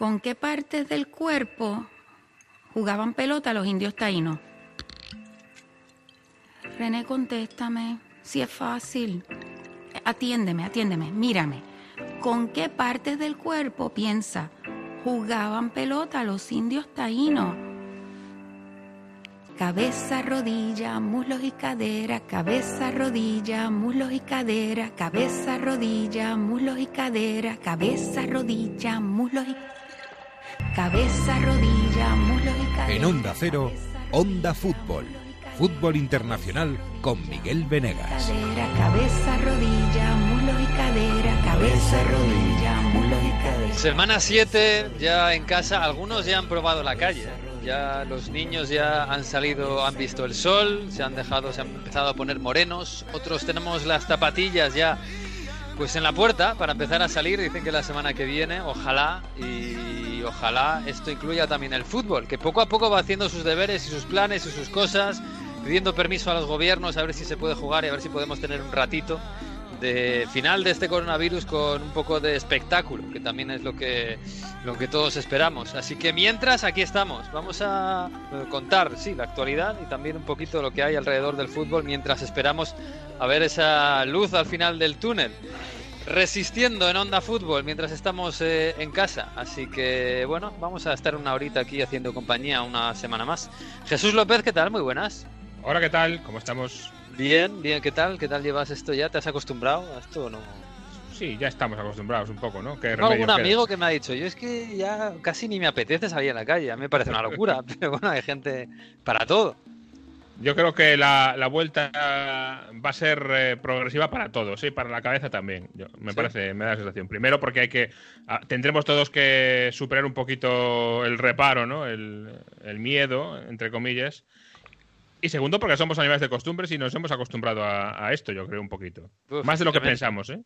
¿Con qué partes del cuerpo jugaban pelota los indios taínos? René, contéstame. Si es fácil. Atiéndeme, atiéndeme, mírame. ¿Con qué partes del cuerpo piensa? Jugaban pelota los indios taínos. Cabeza, rodilla, muslos y cadera, cabeza, rodilla, muslos y cadera, cabeza, rodilla, muslos y cadera, cabeza, rodilla, muslos y cabeza, rodilla, muslos y cadera. En Onda Cero, Onda Fútbol. Fútbol Internacional con Miguel Venegas. Cadera, cabeza, rodilla, muslos y cadera, cabeza, rodilla, muslos y cadera. Semana 7 ya en casa, algunos ya han probado la calle. Ya los niños ya han salido, han visto el sol, se han dejado, se han empezado a poner morenos. Otros tenemos las zapatillas ya pues en la puerta para empezar a salir. Dicen que la semana que viene, ojalá y ojalá esto incluya también el fútbol, que poco a poco va haciendo sus deberes y sus planes y sus cosas, pidiendo permiso a los gobiernos a ver si se puede jugar y a ver si podemos tener un ratito de final de este coronavirus con un poco de espectáculo, que también es lo que, lo que todos esperamos. Así que mientras, aquí estamos. Vamos a contar, sí, la actualidad y también un poquito lo que hay alrededor del fútbol mientras esperamos a ver esa luz al final del túnel. Resistiendo en Onda Fútbol mientras estamos eh, en casa. Así que bueno, vamos a estar una horita aquí haciendo compañía una semana más. Jesús López, ¿qué tal? Muy buenas. Hola, ¿qué tal? ¿Cómo estamos? Bien, bien, ¿qué tal? ¿Qué tal llevas esto ya? ¿Te has acostumbrado a esto o no? Sí, ya estamos acostumbrados un poco, ¿no? ¿Qué Tengo algún queda? amigo que me ha dicho, yo es que ya casi ni me apetece salir a la calle, a mí me parece una locura, pero bueno, hay gente para todo. Yo creo que la, la vuelta va a ser eh, progresiva para todos, sí, para la cabeza también. Yo- me Sí. parece, me da la sensación. Primero porque hay que ah, tendremos todos que superar un poquito el reparo, ¿no? El, el miedo, entre comillas. Y segundo porque somos animales de costumbres y nos hemos acostumbrado a, a esto, yo creo, un poquito. Uf, Más de lo que pensamos, ¿eh?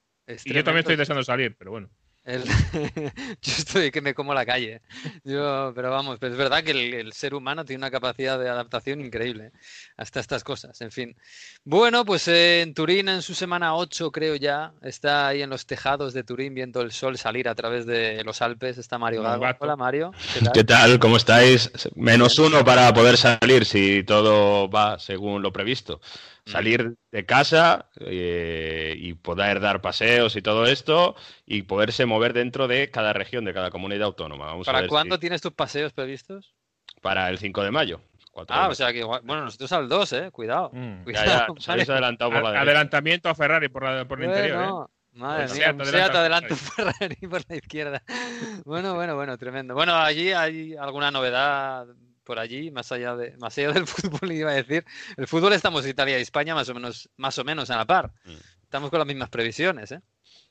Y yo también estoy deseando salir, pero bueno. El- Yo estoy que me como la calle. Yo, pero vamos, pero es verdad que el, el ser humano tiene una capacidad de adaptación increíble ¿eh? hasta estas cosas. En fin. Bueno, pues eh, en Turín, en su semana 8, creo ya, está ahí en los tejados de Turín viendo el sol salir a través de los Alpes. Está Mario Gago. Hola, Mario. ¿Qué tal? ¿Qué tal? ¿Cómo estáis? Menos uno para poder salir si todo va según lo previsto. Salir de casa eh, y poder dar paseos y todo esto y poderse mover dentro de cada región, de cada comunidad autónoma. Vamos a ¿Para ver cuándo si- tienes tus paseos previstos? Para el 5 de mayo. Ah, de o sea que igual- bueno, nosotros al 2, eh, cuidado. Mm. Ya, Cuidado, ya, os habéis vale. adelantado por la A- derecha. Adelantamiento a Ferrari por, la- por el interior, ¿eh? Madre Pues mía, adelanta un Ferrari. Ferrari por la izquierda. Bueno, bueno, bueno, tremendo. Bueno, allí hay alguna novedad por allí, más allá de, más allá del fútbol, iba a decir. El fútbol estamos Italia y España más o menos, más o menos a la par. Mm. Estamos con las mismas previsiones, ¿eh?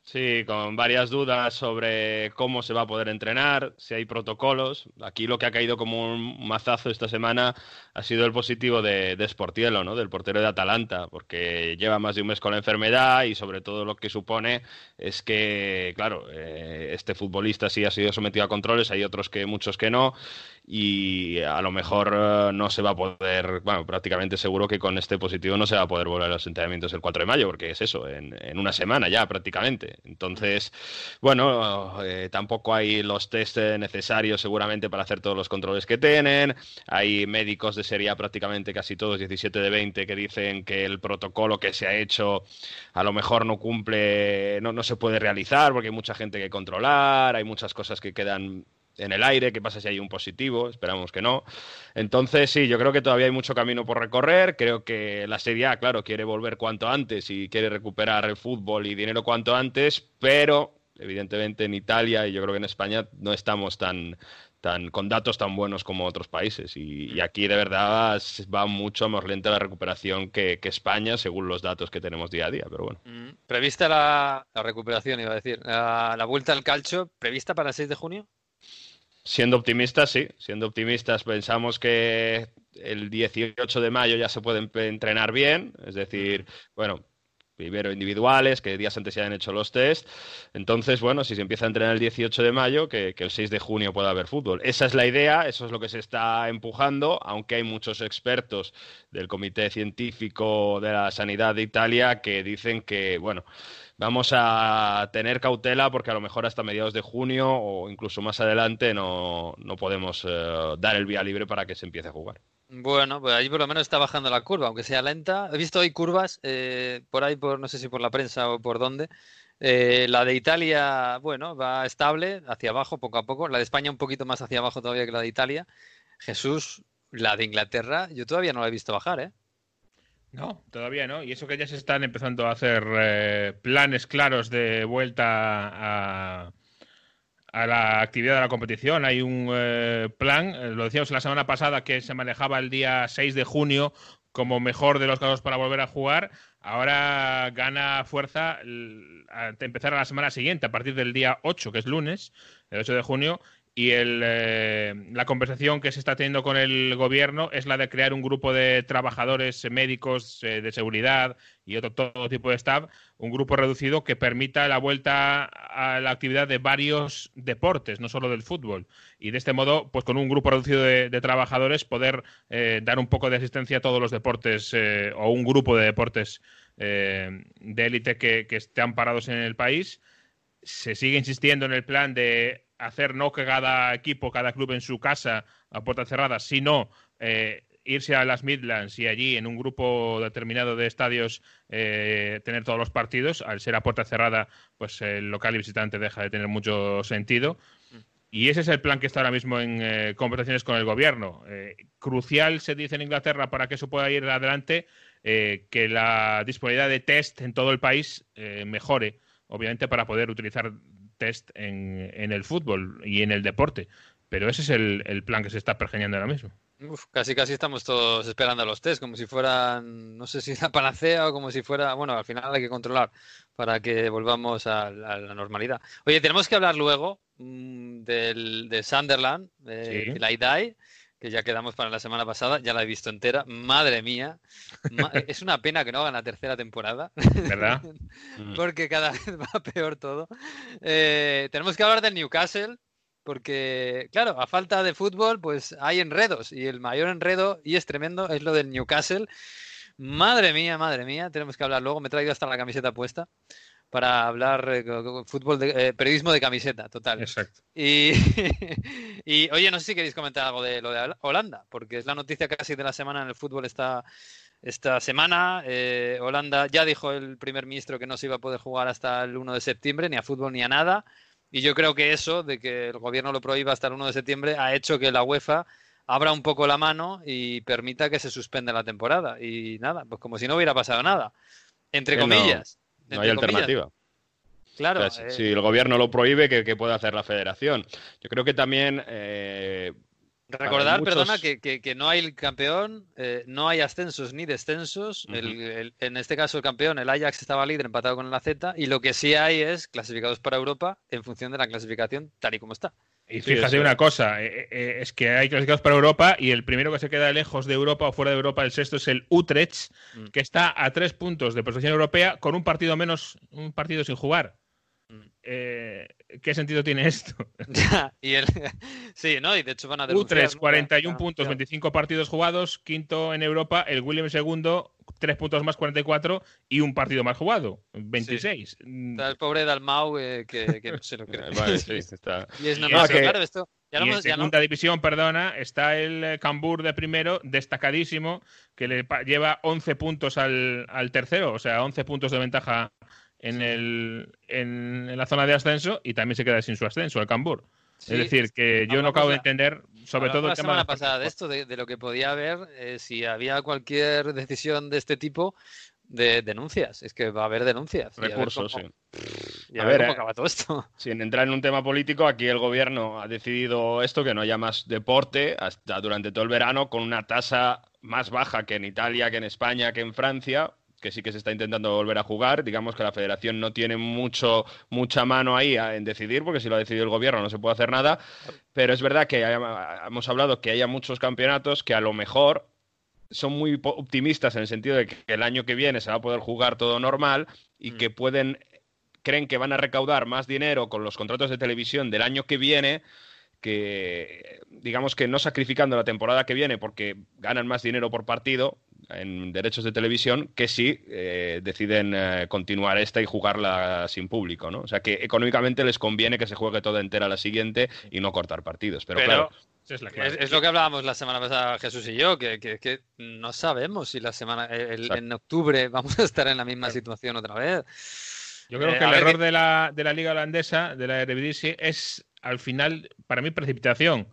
Sí, con varias dudas sobre cómo se va a poder entrenar, si hay protocolos. Aquí lo que ha caído como un mazazo esta semana ha sido el positivo de, de Sportiello, ¿no? Del portero de Atalanta, porque lleva más de un mes con la enfermedad y sobre todo lo que supone es que, claro, eh, este futbolista sí ha sido sometido a controles, hay otros que muchos que no y a lo mejor eh, no se va a poder, bueno, prácticamente seguro que con este positivo no se va a poder volver a los entrenamientos el 4 de mayo, porque es eso, en una semana ya prácticamente. Entonces, bueno, eh, tampoco hay los test necesarios seguramente para hacer todos los controles que tienen. Hay médicos de Serie prácticamente casi todos, 17 de 20, que dicen que el protocolo que se ha hecho a lo mejor no cumple, no, no se puede realizar porque hay mucha gente que controlar, hay muchas cosas que quedan en el aire, qué pasa si hay un positivo, esperamos que no. Entonces, sí, yo creo que todavía hay mucho camino por recorrer, creo que la Serie A, claro, quiere volver cuanto antes y quiere recuperar el fútbol y dinero cuanto antes, pero evidentemente en Italia y yo creo que en España no estamos tan tan con datos tan buenos como otros países y, aquí de verdad va mucho más lenta la recuperación que, que España según los datos que tenemos día a día, pero bueno. Mm. Prevista la, la recuperación, iba a decir. La, la vuelta al calcio, prevista para el 6 de junio. Siendo optimistas, sí. Siendo optimistas, pensamos que el 18 de mayo ya se puede entrenar bien. Es decir, bueno, primero individuales, que días antes se hayan hecho los test. Entonces, bueno, si se empieza a entrenar el 18 de mayo, que, el 6 de junio pueda haber fútbol. Esa es la idea, eso es lo que se está empujando, aunque hay muchos expertos del Comité Científico de la Sanidad de Italia que dicen que, bueno, vamos a tener cautela porque a lo mejor hasta mediados de junio o incluso más adelante no, podemos eh, dar el vía libre para que se empiece a jugar. Bueno, pues ahí por lo menos está bajando la curva, aunque sea lenta. He visto hoy curvas eh, por ahí, por no sé si por la prensa o por dónde. Eh, la de Italia, bueno, va estable, hacia abajo poco a poco. La de España un poquito más hacia abajo todavía que la de Italia. Jesús, la de Inglaterra, yo todavía no la he visto bajar, ¿eh? No, todavía no. Y eso que ya se están empezando a hacer eh, planes claros de vuelta a, a la actividad de la competición. Hay un eh, plan, eh, lo decíamos la semana pasada, que se manejaba el día 6 de junio como mejor de los casos para volver a jugar. Ahora gana fuerza a empezar a la semana siguiente, a partir del día 8, que es lunes, el 8 de junio, y el, eh, la conversación que se está teniendo con el gobierno es la de crear un grupo de trabajadores médicos eh, de seguridad y otro todo tipo de staff, un grupo reducido que permita la vuelta a la actividad de varios deportes, no solo del fútbol. Y de este modo, pues con un grupo reducido de, trabajadores, poder eh, dar un poco de asistencia a todos los deportes o un grupo de deportes de élite que, que estén parados en el país. Se sigue insistiendo en el plan de hacer no que cada equipo, cada club en su casa a puerta cerrada, sino eh, irse a las Midlands y allí en un grupo determinado de estadios eh, tener todos los partidos. Al ser a puerta cerrada, pues el local y visitante deja de tener mucho sentido. Y ese es el plan que está ahora mismo en eh, conversaciones con el gobierno. crucial, se dice en Inglaterra, para que eso pueda ir adelante, que la disponibilidad de test en todo el país mejore, obviamente, para poder utilizar test en, el fútbol y en el deporte. Pero ese es el, plan que se está pergeñando ahora mismo. casi casi estamos todos esperando a los test, como si fueran, no sé si la panacea o como si fuera, bueno, al final hay que controlar para que volvamos a, la normalidad. Oye, tenemos que hablar luego mm, del, de Sunderland, de la IDAI, que ya quedamos para la semana pasada, ya la he visto entera. Madre mía, es una pena que no hagan la tercera temporada. ¿Verdad? porque cada vez va peor todo. Eh, tenemos que hablar del Newcastle, porque, claro, a falta de fútbol, pues hay enredos. Y el mayor enredo, y es tremendo, es lo del Newcastle. Madre mía, madre mía, tenemos que hablar luego. Me he traído hasta la camiseta puesta para hablar eh, fútbol de, eh, periodismo de camiseta, total. Exacto. Y, y, oye, no sé si queréis comentar algo de lo de Holanda, porque es la noticia casi de la semana en el fútbol esta, esta semana. Eh, Holanda ya dijo el primer ministro que no se iba a poder jugar hasta el 1 de septiembre, ni a fútbol ni a nada. Y yo creo que eso, de que el gobierno lo prohíba hasta el 1 de septiembre, ha hecho que la UEFA abra un poco la mano y permita que se suspenda la temporada. Y nada, pues como si no hubiera pasado nada. Entre comillas. No hay alternativa. Claro. si, el gobierno lo prohíbe, ¿qué, puede hacer la federación? Yo creo que también. Eh, Recordar, perdona, que, no hay el campeón, eh, no hay ascensos ni descensos. en este caso, el campeón, el Ajax, estaba líder empatado con el AZ, y lo que sí hay es clasificados para Europa en función de la clasificación tal y como está. Y fíjate una cosa, eh, eh, es que hay clasificados para Europa y el primero que se queda lejos de Europa o fuera de Europa, el sexto, es el Utrecht, mm. que está a tres puntos de posición europea con un partido menos, un partido sin jugar. Eh, ¿Qué sentido tiene esto? y el, sí, ¿no? Y de hecho van a Utrecht, 41 puntos, 25 partidos jugados, quinto en Europa, el William segundo, tres puntos más 44 y un partido más jugado, 26. Está el pobre Dalmau eh, que, que, no se lo cree. vale, sí, está. Y es nada claro, esto... Ya y en segunda división, perdona, está el eh, Cambur de primero, destacadísimo, que le lleva 11 puntos al, al tercero, o sea, 11 puntos de ventaja en, el, en, la zona de ascenso y también se queda sin su ascenso, el Cambur. es decir, que yo no acabo de entender, sobre todo el tema. La semana pasada de esto, de, lo que podía haber, eh, si había cualquier decisión de este tipo, de denuncias. Es que va a haber denuncias. Recursos, sí. Y a, ver, cómo acaba todo esto. Sin entrar en un tema político, aquí el gobierno ha decidido esto, que no haya más deporte hasta durante todo el verano, con una tasa más baja que en Italia, que en España, que en Francia, que sí que se está intentando volver a jugar. Digamos que la federación no tiene mucho, mucha mano ahí en decidir, porque si lo ha decidido el gobierno no se puede hacer nada. Pero es verdad que hemos hablado que haya muchos campeonatos que a lo mejor son muy optimistas en el sentido de que el año que viene se va a poder jugar todo normal y mm. que pueden creen que van a recaudar más dinero con los contratos de televisión del año que viene que digamos que no sacrificando la temporada que viene porque ganan más dinero por partido en derechos de televisión que si eh, deciden eh, continuar esta y jugarla sin público, ¿no? O sea que económicamente les conviene que se juegue toda entera la siguiente y no cortar partidos. Pero, claro, es, lo que hablábamos la semana pasada Jesús y yo, que, no sabemos si la semana en octubre vamos a estar en la misma situación otra vez. Yo creo eh, que el error de, la, de la liga holandesa, de la Eredivisie, es al final, para mí, precipitación.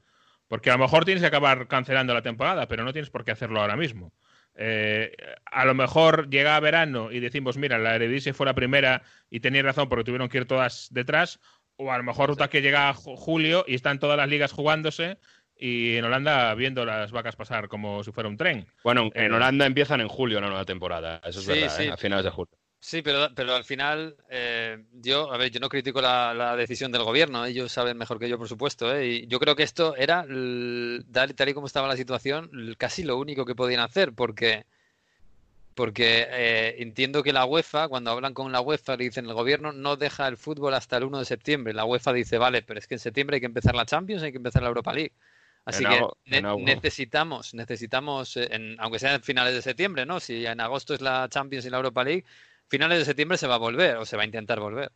Porque a lo mejor tienes que acabar cancelando la temporada, pero no tienes por qué hacerlo ahora mismo. Eh, a lo mejor llega a verano y decimos, mira, la Eredivisie fue la primera y tenéis razón porque tuvieron que ir todas detrás. O a lo mejor ruta que llega a julio y están todas las ligas jugándose y en Holanda viendo las vacas pasar como si fuera un tren. Bueno, en eh, Holanda empiezan en julio la nueva temporada, eso es verdad, ¿eh? a finales de julio. Sí, pero, pero al final, eh, yo, a ver, yo no critico la, decisión del gobierno, ellos saben mejor que yo, por supuesto, ¿eh? y yo creo que esto era, tal, y como estaba la situación, casi lo único que podían hacer, porque, porque eh, entiendo que la UEFA, cuando hablan con la UEFA, le dicen el gobierno no deja el fútbol hasta el 1 de septiembre. La UEFA dice, vale, pero es que en septiembre hay que empezar la Champions, hay que empezar la Europa League. Así que necesitamos, necesitamos, aunque sea en finales de septiembre, ¿no? Si en agosto es la Champions y la Europa League, finales de septiembre se va a volver o se va a intentar volver.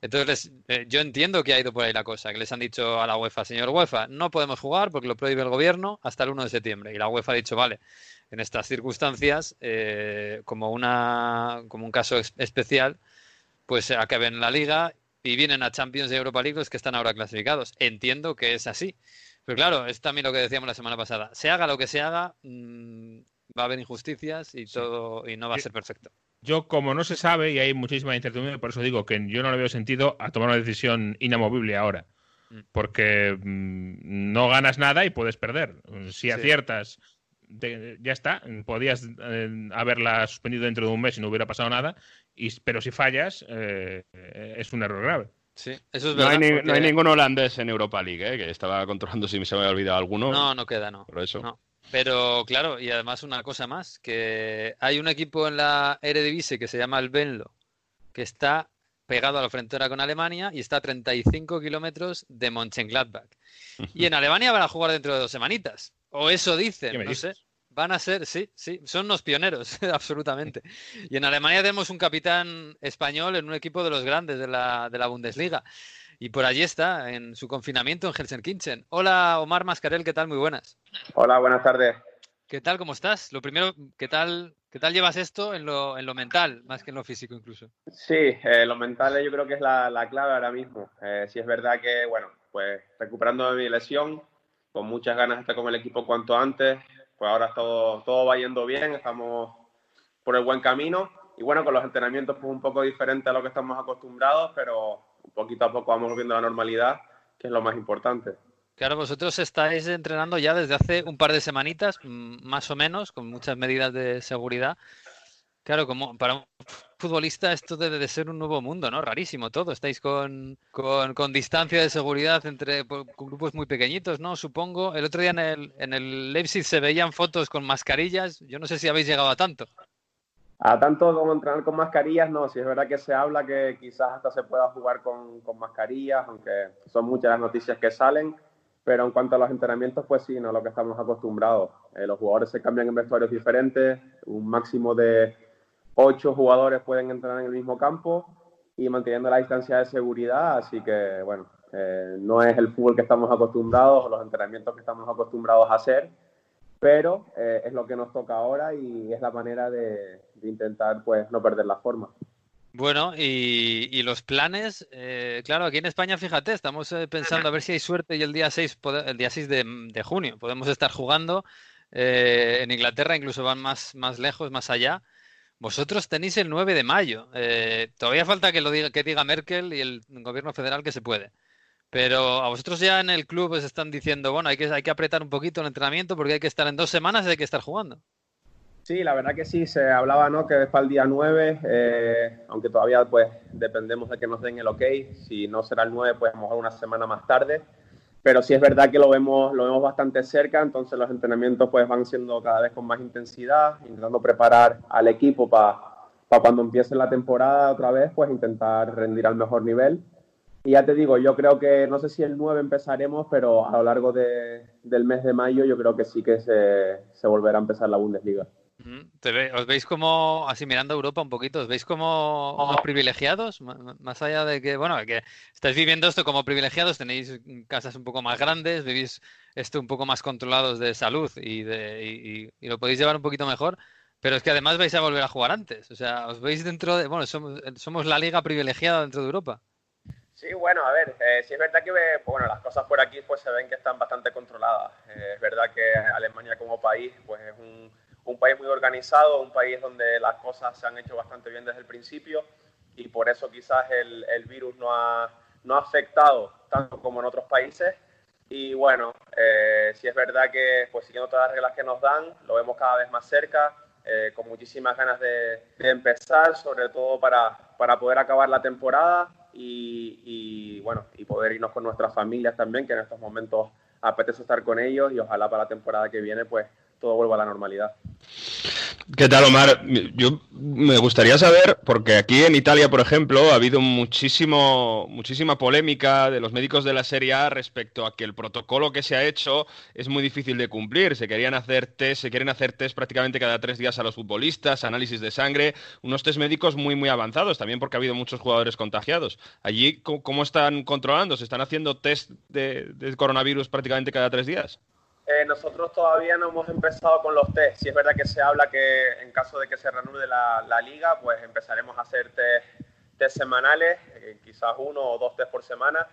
Entonces, eh, yo entiendo que ha ido por ahí la cosa, que les han dicho a la UEFA, señor UEFA, no podemos jugar porque lo prohíbe el gobierno hasta el 1 de septiembre. Y la UEFA ha dicho, vale, en estas circunstancias, eh, como, una, como un caso especial, pues acaben la liga y vienen a Champions de Europa League los que están ahora clasificados. Entiendo que es así. Pero claro, es también lo que decíamos la semana pasada. Se haga lo que se haga, mm, va a haber injusticias y todo y no va a ser perfecto. Yo, como no se sabe y hay muchísima incertidumbre, por eso digo que yo no le veo sentido a tomar una decisión inamovible ahora. Mm. Porque mm, no ganas nada y puedes perder. Si aciertas, ya está. Podías eh, haberla suspendido dentro de un mes y no hubiera pasado nada. Y, pero si fallas, eh, es un error grave. Sí, eso es verdad. No hay, ningún holandés en Europa League, ¿eh? que estaba controlando si me se me había olvidado alguno. No, no queda, no. Por eso. No. Pero claro, y además una cosa más, que hay un equipo en la Eredivisie que se llama el Benlo, que está pegado a la frontera con Alemania y está a 35 kilómetros de Mönchengladbach. Y en Alemania van a jugar dentro de dos semanitas. O eso dicen, no sé. Van a ser, sí, sí, son unos pioneros, absolutamente. Y en Alemania tenemos un capitán español en un equipo de los grandes de la, de la Bundesliga. Y por allí está, en su confinamiento en Helsinki. Hola, Omar Mascarel, ¿qué tal? Muy buenas. Hola, buenas tardes. ¿Qué tal? ¿Cómo estás? Lo primero, ¿qué tal, qué tal llevas esto en lo, en lo mental, más que en lo físico incluso? Sí, eh, lo mental yo creo que es la, clave ahora mismo. Eh, sí es verdad que, bueno, pues recuperando mi lesión, con muchas ganas de estar con el equipo cuanto antes, pues ahora todo, todo va yendo bien, estamos por el buen camino. Y bueno, con los entrenamientos pues un poco diferente a lo que estamos acostumbrados, pero poquito a poco vamos viendo la normalidad, que es lo más importante. Claro, vosotros estáis entrenando ya desde hace un par de semanitas, más o menos, con muchas medidas de seguridad. Claro, como para un futbolista esto debe de ser un nuevo mundo, ¿no? Rarísimo todo. Estáis con, con, distancia de seguridad entre grupos muy pequeñitos, ¿no? Supongo. El otro día en el, en el Leipzig se veían fotos con mascarillas. Yo no sé si habéis llegado a tanto. A tanto como entrenar con mascarillas, no, si es verdad que se habla que quizás hasta se pueda jugar con, con, mascarillas, aunque son muchas las noticias que salen, pero en cuanto a los entrenamientos, pues sí, no es lo que estamos acostumbrados. Eh, los jugadores se cambian en vestuarios diferentes, un máximo de ocho jugadores pueden entrenar en el mismo campo y manteniendo la distancia de seguridad, así que bueno, eh, no es el fútbol que estamos acostumbrados o los entrenamientos que estamos acostumbrados a hacer pero eh, es lo que nos toca ahora y es la manera de, intentar pues no perder la forma. Bueno, y, los planes, eh, claro, aquí en España, fíjate, estamos eh, pensando a ver si hay suerte y el día 6, el día 6 de, junio podemos estar jugando. en Inglaterra incluso van más, más lejos, más allá. Vosotros tenéis el 9 de mayo. todavía falta que lo diga, que diga Merkel y el gobierno federal que se puede. Pero a vosotros ya en el club os están diciendo, bueno, hay que, hay que apretar un poquito el entrenamiento porque hay que estar en dos semanas y hay que estar jugando. Sí, la verdad que sí, se hablaba ¿no? que es para el día 9, eh, aunque todavía pues dependemos de que nos den el ok, si no será el 9 pues a lo mejor una semana más tarde. pero sí es verdad que lo vemos, lo vemos bastante cerca, entonces los entrenamientos pues van siendo cada vez con más intensidad, intentando preparar al equipo para cuando empiece la temporada otra vez, pues intentar rendir al mejor nivel. Y ya te digo, yo creo que no sé si el 9 empezaremos, pero a lo largo de, del mes de mayo yo creo que sí que se, se volverá a empezar la Bundesliga. ¿Os veis como, así mirando a Europa un poquito, os veis como privilegiados? Más allá de que, bueno, que estáis viviendo esto como privilegiados, tenéis casas un poco más grandes, vivís esto un poco más controlados de salud y, de, y, lo podéis llevar un poquito mejor, pero es que además vais a volver a jugar antes. O sea, os veis dentro de, bueno, somos, somos la liga privilegiada dentro de Europa. Sí, bueno, a ver, eh, sí es verdad que bueno, las cosas por aquí pues se ven que están bastante controladas. Eh, es verdad que Alemania como país pues es un un país muy organizado, un país donde las cosas se han hecho bastante bien desde el principio y por eso quizás el, el virus no ha, no ha afectado tanto como en otros países. Y bueno, eh, sí es verdad que pues siguiendo todas las reglas que nos dan, lo vemos cada vez más cerca, eh, con muchísimas ganas de, empezar, sobre todo para, para, poder acabar la temporada y, y, bueno, y poder irnos con nuestras familias también, que en estos momentos apetece estar con ellos y ojalá para la temporada que viene pues todo vuelva a la normalidad. ¿Qué tal, Omar? Yo me gustaría saber, porque aquí en Italia, por ejemplo, ha habido muchísimo, muchísima polémica de los médicos de la Serie A respecto a que el protocolo que se ha hecho es muy difícil de cumplir. Se querían hacer test, se quieren hacer test prácticamente cada tres días a los futbolistas, análisis de sangre, unos test médicos muy, muy avanzados, también porque ha habido muchos jugadores contagiados. Allí, ¿cómo están controlando? ¿Se están haciendo test de coronavirus prácticamente cada tres días? Eh, nosotros todavía no hemos empezado con los test. Si es verdad que se habla que en caso de que se reanude la, la liga, pues empezaremos a hacer test, semanales, eh, quizás uno o dos test por semana.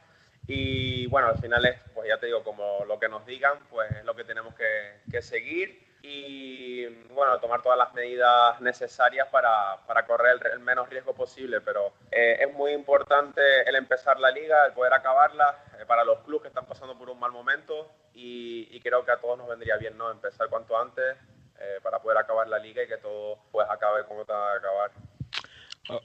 Y bueno, al final es, pues ya te digo, como lo que nos digan, pues es lo que tenemos que, que seguir y bueno, tomar todas las medidas necesarias para, para correr el, menos riesgo posible. Pero eh, es muy importante el empezar la liga, el poder acabarla para los clubes que están pasando por un mal momento y, creo que a todos nos vendría bien no empezar cuanto antes eh, para poder acabar la liga y que todo pues acabe como tenga que acabar.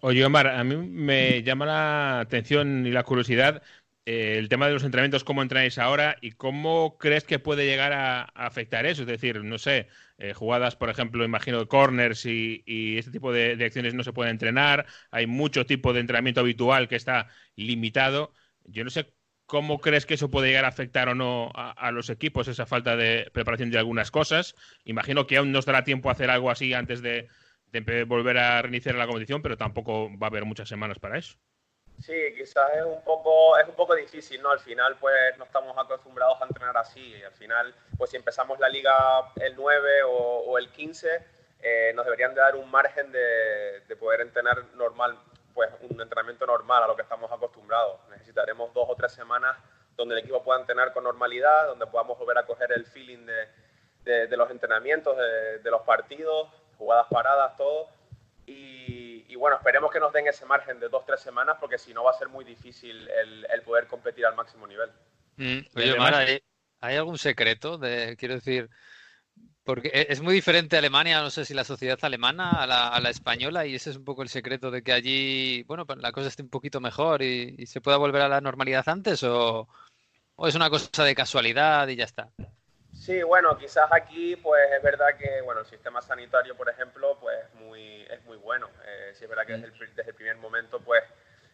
Oye, Omar, a mí me llama la atención y la curiosidad eh, el tema de los entrenamientos, cómo entrenáis ahora y cómo crees que puede llegar a, afectar eso. Es decir, no sé, eh, jugadas, por ejemplo, imagino, corners y, este tipo de, de, acciones no se pueden entrenar. Hay mucho tipo de entrenamiento habitual que está limitado. Yo no sé ¿Cómo crees que eso puede llegar a afectar o no a, los equipos, esa falta de preparación de algunas cosas? Imagino que aún nos dará tiempo a hacer algo así antes de, volver a reiniciar la competición, pero tampoco va a haber muchas semanas para eso. Sí, quizás es un poco es un poco difícil, ¿no? Al final, pues no estamos acostumbrados a entrenar así. Al final, pues si empezamos la liga el 9 o, el 15, eh, nos deberían de dar un margen de, de poder entrenar normal, pues un entrenamiento normal a lo que estamos acostumbrados. Necesitaremos dos o tres semanas donde el equipo pueda entrenar con normalidad, donde podamos volver a coger el feeling de, los entrenamientos, de, los partidos, jugadas paradas, todo. Y, bueno, esperemos que nos den ese margen de dos o tres semanas, porque si no va a ser muy difícil el, poder competir al máximo nivel. Mm, oye, ¿hay, algún secreto de, quiero decir, porque e-, es muy diferente Alemania, no sé si la sociedad alemana a la, española, y ese es un poco el secreto de que allí, bueno, pues la cosa esté un poquito mejor y, se pueda volver a la normalidad antes, o, es una cosa de casualidad y ya está. Sí, bueno, quizás aquí, pues es verdad que, bueno, el sistema sanitario, por ejemplo, pues muy, es muy bueno. Eh, sí es verdad que desde el, desde el primer momento, pues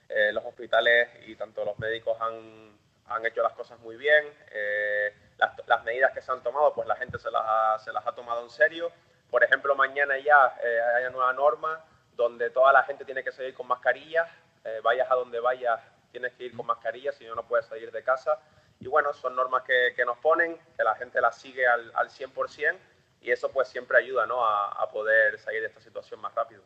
eh, los hospitales y tanto los médicos han, han hecho las cosas muy bien. Eh, las, medidas que se han tomado, pues la gente se las ha, se las ha tomado en serio. Por ejemplo, mañana ya eh, hay una nueva norma donde toda la gente tiene que salir con mascarillas. Eh, vayas a donde vayas, tienes que ir con mascarilla, si no, no puedes salir de casa. Y bueno, son normas que, que nos ponen, que la gente las sigue al, al 100% y eso pues siempre ayuda ¿no? a poder salir de esta situación más rápido.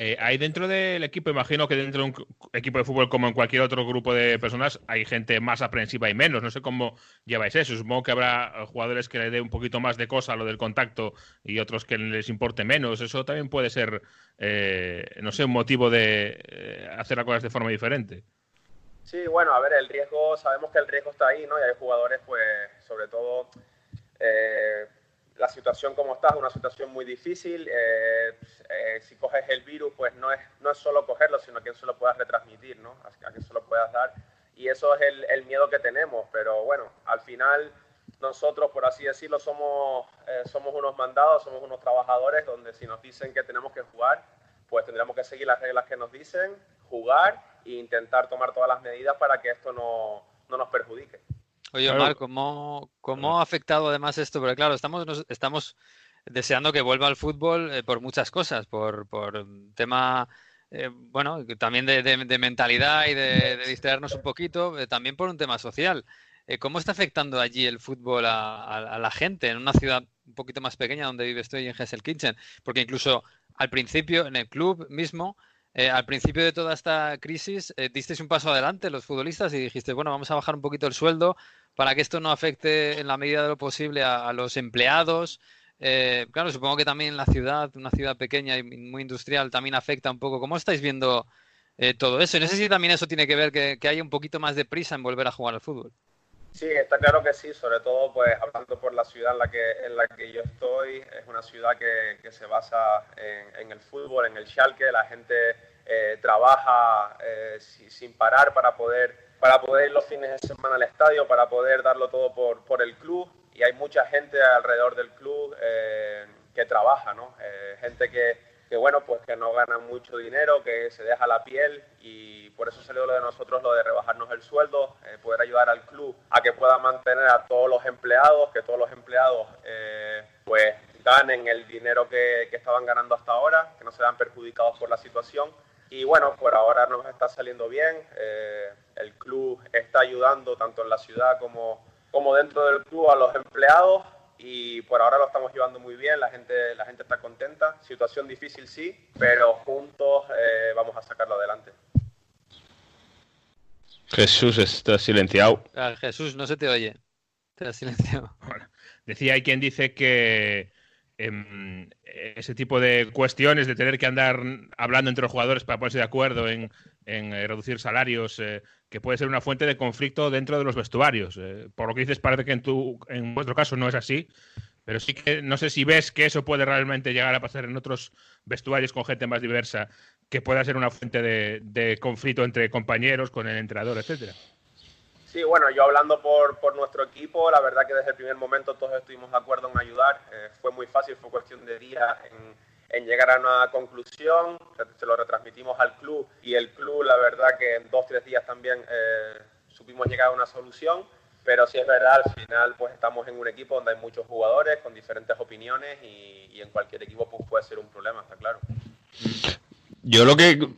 Eh, hay dentro del equipo, imagino que dentro de un equipo de fútbol como en cualquier otro grupo de personas, hay gente más aprensiva y menos. No sé cómo lleváis eso. Supongo que habrá jugadores que le dé un poquito más de cosa a lo del contacto y otros que les importe menos. Eso también puede ser, eh, no sé, un motivo de eh, hacer las cosas de forma diferente. Sí, bueno, a ver, el riesgo, sabemos que el riesgo está ahí, ¿no? Y hay jugadores, pues, sobre todo la situación como está es una situación muy difícil. Eh, eh, si coges el virus, pues no es, no es solo cogerlo, sino que se lo puedas retransmitir, ¿no? A, que se lo puedas dar. y eso es el, el, miedo que tenemos. Pero bueno, al final nosotros, por así decirlo, somos, eh, somos unos mandados, somos unos trabajadores donde si nos dicen que tenemos que jugar, pues tendremos que seguir las reglas que nos dicen, jugar e intentar tomar todas las medidas para que esto no, no nos perjudique. Oye, Omar, ¿cómo, ¿cómo, ha afectado además esto? Porque claro, estamos, estamos deseando que vuelva al fútbol eh, por muchas cosas, por, por tema, eh, bueno, también de, de, mentalidad y de, distraernos un poquito, eh, también por un tema social. ¿Cómo está afectando allí el fútbol a, a, a, la gente en una ciudad un poquito más pequeña donde vive estoy en Kitchen? Porque incluso al principio, en el club mismo, eh, al principio de toda esta crisis, eh, disteis un paso adelante los futbolistas y dijiste, bueno, vamos a bajar un poquito el sueldo para que esto no afecte en la medida de lo posible a, los empleados. Eh, claro, supongo que también la ciudad, una ciudad pequeña y muy industrial, también afecta un poco. ¿Cómo estáis viendo eh, todo eso? Y no sé si también eso tiene que ver que, que haya un poquito más de prisa en volver a jugar al fútbol. Sí, está claro que sí, sobre todo pues hablando por la ciudad en la que, en la que yo estoy, es una ciudad que, que se basa en, el fútbol, en el Schalke, la gente eh, trabaja eh, sin parar para poder, para poder ir los fines de semana al estadio, para poder darlo todo por, por el club y hay mucha gente alrededor del club eh, que trabaja, ¿no? gente que, que bueno, pues que no ganan mucho dinero, que se deja la piel y por eso salió lo de nosotros, lo de rebajarnos el sueldo, eh, poder ayudar al club a que pueda mantener a todos los empleados, que todos los empleados eh, pues ganen el dinero que, que, estaban ganando hasta ahora, que no se vean perjudicados por la situación. Y bueno, por ahora nos está saliendo bien, eh, el club está ayudando tanto en la ciudad como, como dentro del club a los empleados y por ahora lo estamos llevando muy bien, la gente, la gente está contenta. Situación difícil sí, pero juntos eh, vamos a sacarlo adelante. Jesús está silenciado. Ah, Jesús, no se te oye. Te has silenciado. Bueno, decía, hay quien dice que eh, ese tipo de cuestiones de tener que andar hablando entre los jugadores para ponerse de acuerdo en, en eh, reducir salarios, eh, que puede ser una fuente de conflicto dentro de los vestuarios. Eh, por lo que dices, parece que en, tu, en vuestro caso no es así, pero sí que no sé si ves que eso puede realmente llegar a pasar en otros vestuarios con gente más diversa, que pueda ser una fuente de, de conflicto entre compañeros, con el entrenador, etcétera. Sí, bueno, yo hablando por, por, nuestro equipo, la verdad que desde el primer momento todos estuvimos de acuerdo en ayudar. Eh, fue muy fácil, fue cuestión de días en, en, llegar a una conclusión. Se lo retransmitimos al club y el club, la verdad que en dos, tres días también eh, supimos llegar a una solución. Pero sí es verdad, al final pues estamos en un equipo donde hay muchos jugadores con diferentes opiniones y, y en cualquier equipo pues, puede ser un problema, está claro. Yo lo que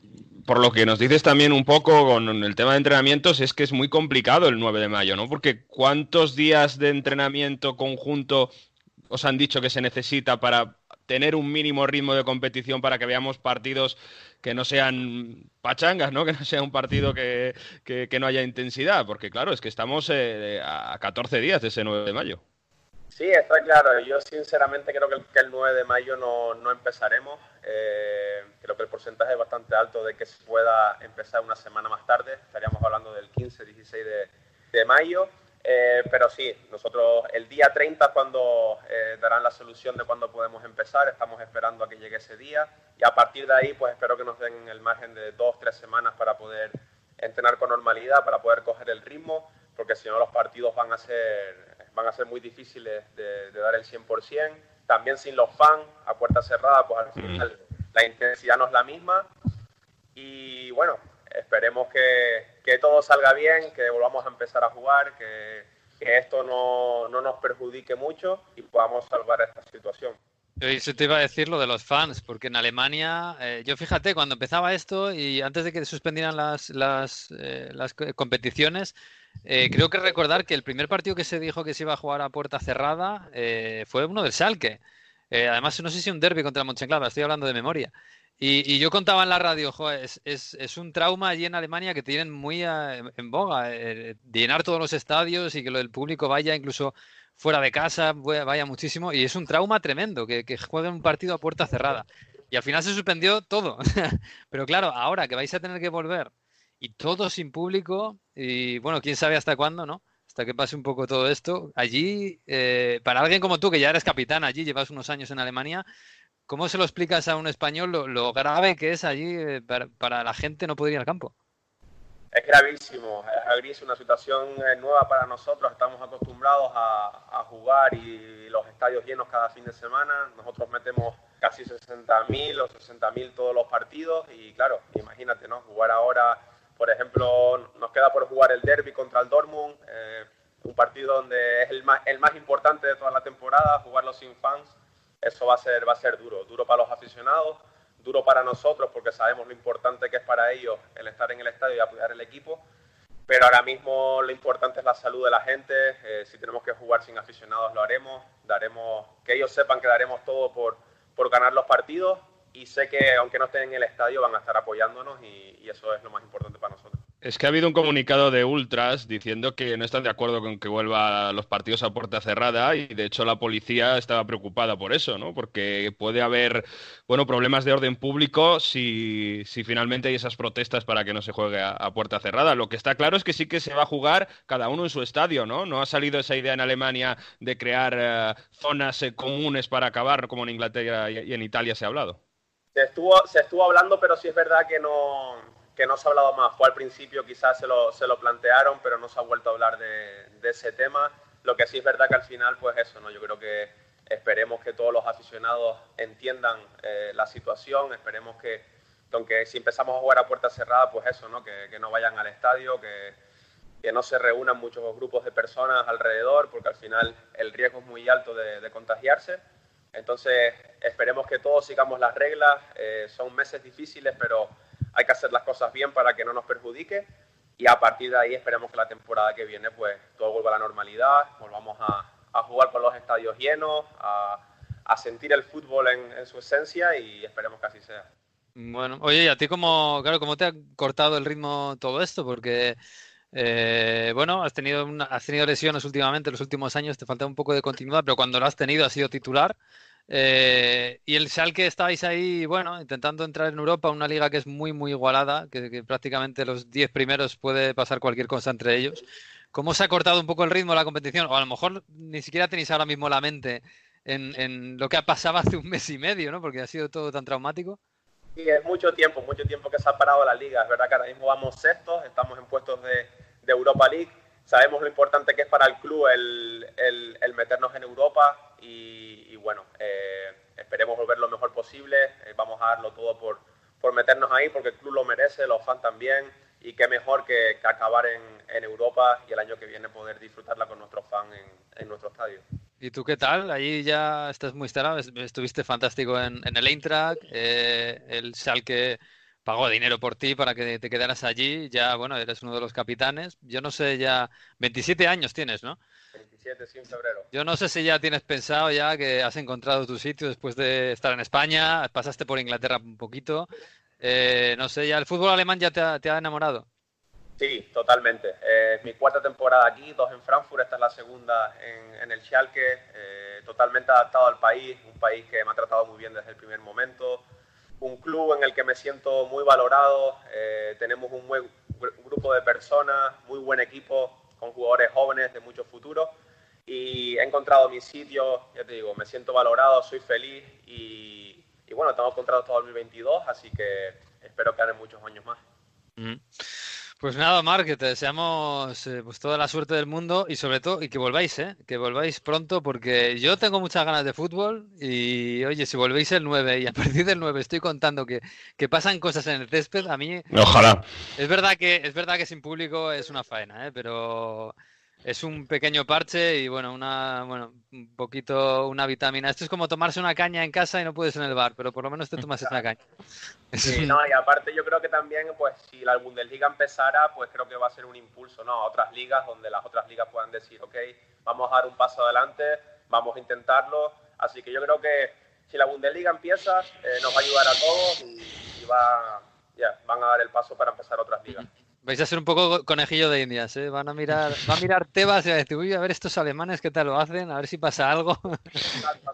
por lo que nos dices también un poco con el tema de entrenamientos, es que es muy complicado el 9 de mayo, ¿no? Porque ¿cuántos días de entrenamiento conjunto os han dicho que se necesita para tener un mínimo ritmo de competición para que veamos partidos que no sean pachangas, ¿no? Que no sea un partido que, que, no haya intensidad, porque claro, es que estamos eh, a 14 días de ese 9 de mayo. Sí, está claro. Yo sinceramente creo que el, que el 9 de mayo no, no empezaremos. Eh, creo que el porcentaje es bastante alto de que se pueda empezar una semana más tarde. Estaríamos hablando del 15, 16 de, de mayo. Eh, pero sí, nosotros el día 30 es cuando eh, darán la solución de cuándo podemos empezar. Estamos esperando a que llegue ese día. Y a partir de ahí, pues espero que nos den el margen de dos, tres semanas para poder entrenar con normalidad, para poder coger el ritmo, porque si no los partidos van a ser van a ser muy difíciles de, de dar el 100%. También sin los fans, a puerta cerrada, pues al final la intensidad no es la misma. Y bueno, esperemos que, que todo salga bien, que volvamos a empezar a jugar, que, que esto no, no, nos perjudique mucho y podamos salvar esta situación. Eso te iba a decir lo de los fans, porque en Alemania, eh, yo fíjate, cuando empezaba esto y antes de que suspendieran las, las, eh, las competiciones, eh, creo que recordar que el primer partido que se dijo que se iba a jugar a puerta cerrada eh, fue uno del Schalke. Eh, además, no sé si un derby contra Mönchengladbach, estoy hablando de memoria. Y, yo contaba en la radio, joder, es, un trauma allí en Alemania que tienen muy a, en boga, eh, llenar todos los estadios y que lo del público vaya incluso fuera de casa, vaya muchísimo. Y es un trauma tremendo que, que jueguen un partido a puerta cerrada. Y al final se suspendió todo. Pero claro, ahora que vais a tener que volver y todo sin público y bueno, quién sabe hasta cuándo, ¿no? Hasta que pase un poco todo esto. Allí, eh, para alguien como tú, que ya eres capitán allí, llevas unos años en Alemania, ¿cómo se lo explicas a un español lo, lo grave que es allí eh, para, para, la gente no poder ir al campo? es gravísimo, es una situación eh, nueva para nosotros, estamos acostumbrados a, jugar y los estadios llenos cada fin de semana, nosotros metemos casi 60.000 o 60.000 todos los partidos y claro, imagínate, ¿no? Jugar ahora, por ejemplo, nos queda por jugar el derby contra el Dortmund, eh, un partido donde es el más, el más importante de toda la temporada, jugarlo sin fans, eso va a ser, va a ser duro, duro para los aficionados, duro para nosotros porque sabemos lo importante que es para ellos el estar en el estadio y apoyar el equipo. Pero ahora mismo lo importante es la salud de la gente. Eh, si tenemos que jugar sin aficionados lo haremos. Daremos que ellos sepan que daremos todo por, por ganar los partidos. Y sé que aunque no estén en el estadio van a estar apoyándonos y eso es lo más importante para nosotros. Es que ha habido un comunicado de Ultras diciendo que no están de acuerdo con que vuelva los partidos a puerta cerrada y de hecho la policía estaba preocupada por eso, ¿no? Porque puede haber, bueno, problemas de orden público si, si finalmente hay esas protestas para que no se juegue a, puerta cerrada. Lo que está claro es que sí que se va a jugar cada uno en su estadio, ¿no? No ha salido esa idea en Alemania de crear eh, zonas eh, comunes para acabar como en Inglaterra y, en Italia se ha hablado. Se estuvo, se estuvo hablando, pero sí es verdad que no que no se ha hablado más. Fue al principio quizás se lo, se lo plantearon, pero no se ha vuelto a hablar de, de, ese tema. Lo que sí es verdad que al final, pues eso, ¿no? Yo creo que esperemos que todos los aficionados entiendan eh, la situación, esperemos que, aunque si empezamos a jugar a puerta cerrada, pues eso, ¿no? Que, que no vayan al estadio, que, que, no se reúnan muchos grupos de personas alrededor, porque al final el riesgo es muy alto de, de contagiarse. Entonces, esperemos que todos sigamos las reglas. Eh, son meses difíciles, pero hay que hacer las cosas bien para que no nos perjudique y a partir de ahí esperemos que la temporada que viene pues todo vuelva a la normalidad, volvamos a, a jugar con los estadios llenos, a, a sentir el fútbol en, en, su esencia y esperemos que así sea. Bueno, oye, ¿y a ti cómo, claro, cómo te ha cortado el ritmo todo esto? Porque, eh, bueno, has tenido, una, has tenido lesiones últimamente, los últimos años te falta un poco de continuidad, pero cuando lo has tenido has sido titular. Eh, y el que estáis ahí, bueno, intentando entrar en Europa, una liga que es muy, muy igualada, que, prácticamente los 10 primeros puede pasar cualquier cosa entre ellos. ¿Cómo se ha cortado un poco el ritmo de la competición? O a lo mejor ni siquiera tenéis ahora mismo la mente en, lo que ha pasado hace un mes y medio, ¿no? Porque ha sido todo tan traumático. Sí, es mucho tiempo, mucho tiempo que se ha parado la liga. Es verdad que ahora mismo vamos sextos, estamos en puestos de Europa League. Sabemos lo importante que es para el club el, el, el meternos en Europa y, bueno, eh, esperemos volver lo mejor posible, eh, vamos a darlo todo por, por meternos ahí porque el club lo merece, los fans también y qué mejor que, acabar en, en, Europa y el año que viene poder disfrutarla con nuestros fans en, en, nuestro estadio. ¿Y tú qué tal? Allí ya estás muy instalado, estuviste fantástico en, en el Eintracht, eh, el Schalke pagó dinero por ti para que te quedaras allí, ya bueno, eres uno de los capitanes, yo no sé, ya 27 años tienes, ¿no? febrero. Yo no sé si ya tienes pensado ya que has encontrado tu sitio después de estar en España, pasaste por Inglaterra un poquito. Eh, no sé, ya el fútbol alemán ya te ha, enamorado. Sí, totalmente. Eh, mi cuarta temporada aquí, dos en Frankfurt, esta es la segunda en, el Schalke, eh, totalmente adaptado al país, un país que me ha tratado muy bien desde el primer momento, un club en el que me siento muy valorado, tenemos un buen grupo de personas, muy buen equipo, con jugadores jóvenes de mucho futuro y he encontrado mi sitio, ya te digo, me siento valorado, soy feliz y, y bueno, tengo contrato hasta 2022, así que espero que hagan muchos años más. Pues nada, Marc, que te deseamos eh, pues toda la suerte del mundo y sobre todo y que volváis, ¿eh? que volváis pronto porque yo tengo muchas ganas de fútbol y oye, si volvéis el 9 y a partir del 9 estoy contando que, que pasan cosas en el césped, a mí Ojalá. Es verdad que es verdad que sin público es una faena, ¿eh? pero es un pequeño parche y bueno, una, bueno, un poquito una vitamina. Esto es como tomarse una caña en casa y no puedes en el bar, pero por lo menos te tomas esa caña. Sí, no, y aparte yo creo que también, pues si la Bundesliga empezara, pues creo que va a ser un impulso, ¿no? A otras ligas donde las otras ligas puedan decir, ok, vamos a dar un paso adelante, vamos a intentarlo. Así que yo creo que si la Bundesliga empieza, eh, nos va a ayudar a todos y, va, ya, van a dar el paso para empezar otras ligas. Vais a ser un poco conejillo de indias, ¿eh? Van a mirar, va a mirar Tebas y a decir, uy, a ver estos alemanes qué tal lo hacen, a ver si pasa algo.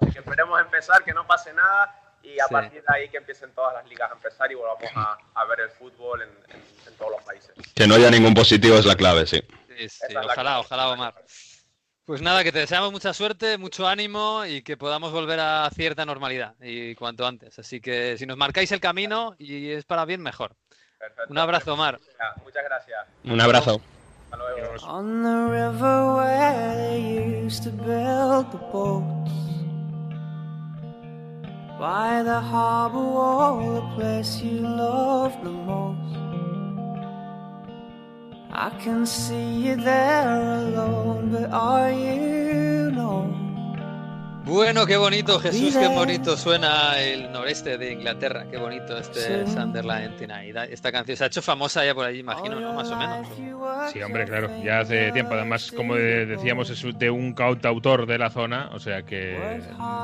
así que esperemos empezar, que no pase nada y a partir de ahí que empiecen todas las ligas a empezar y volvamos a, ver el fútbol en, todos los países. Que no haya ningún positivo es la clave, sí. ojalá, ojalá, Omar. Pues nada, que te deseamos mucha suerte, mucho ánimo y que podamos volver a cierta normalidad y cuanto antes. Así que si nos marcáis el camino y es para bien, mejor. Perfecto. Un abrazo, Omar. Muchas gracias. Un abrazo. Hasta luego. On the river where they used to build the boats. By the harbor wall, the place you love the most. I can see you there alone, but are you known? Bueno, qué bonito, Jesús, qué bonito suena el noreste de Inglaterra. Qué bonito este Sunderland United. Esta canción se ha hecho famosa ya por allí, imagino, ¿no? Más o menos. Sí, hombre, claro, ya hace tiempo. Además, como de- decíamos, es de un cantautor de la zona, o sea que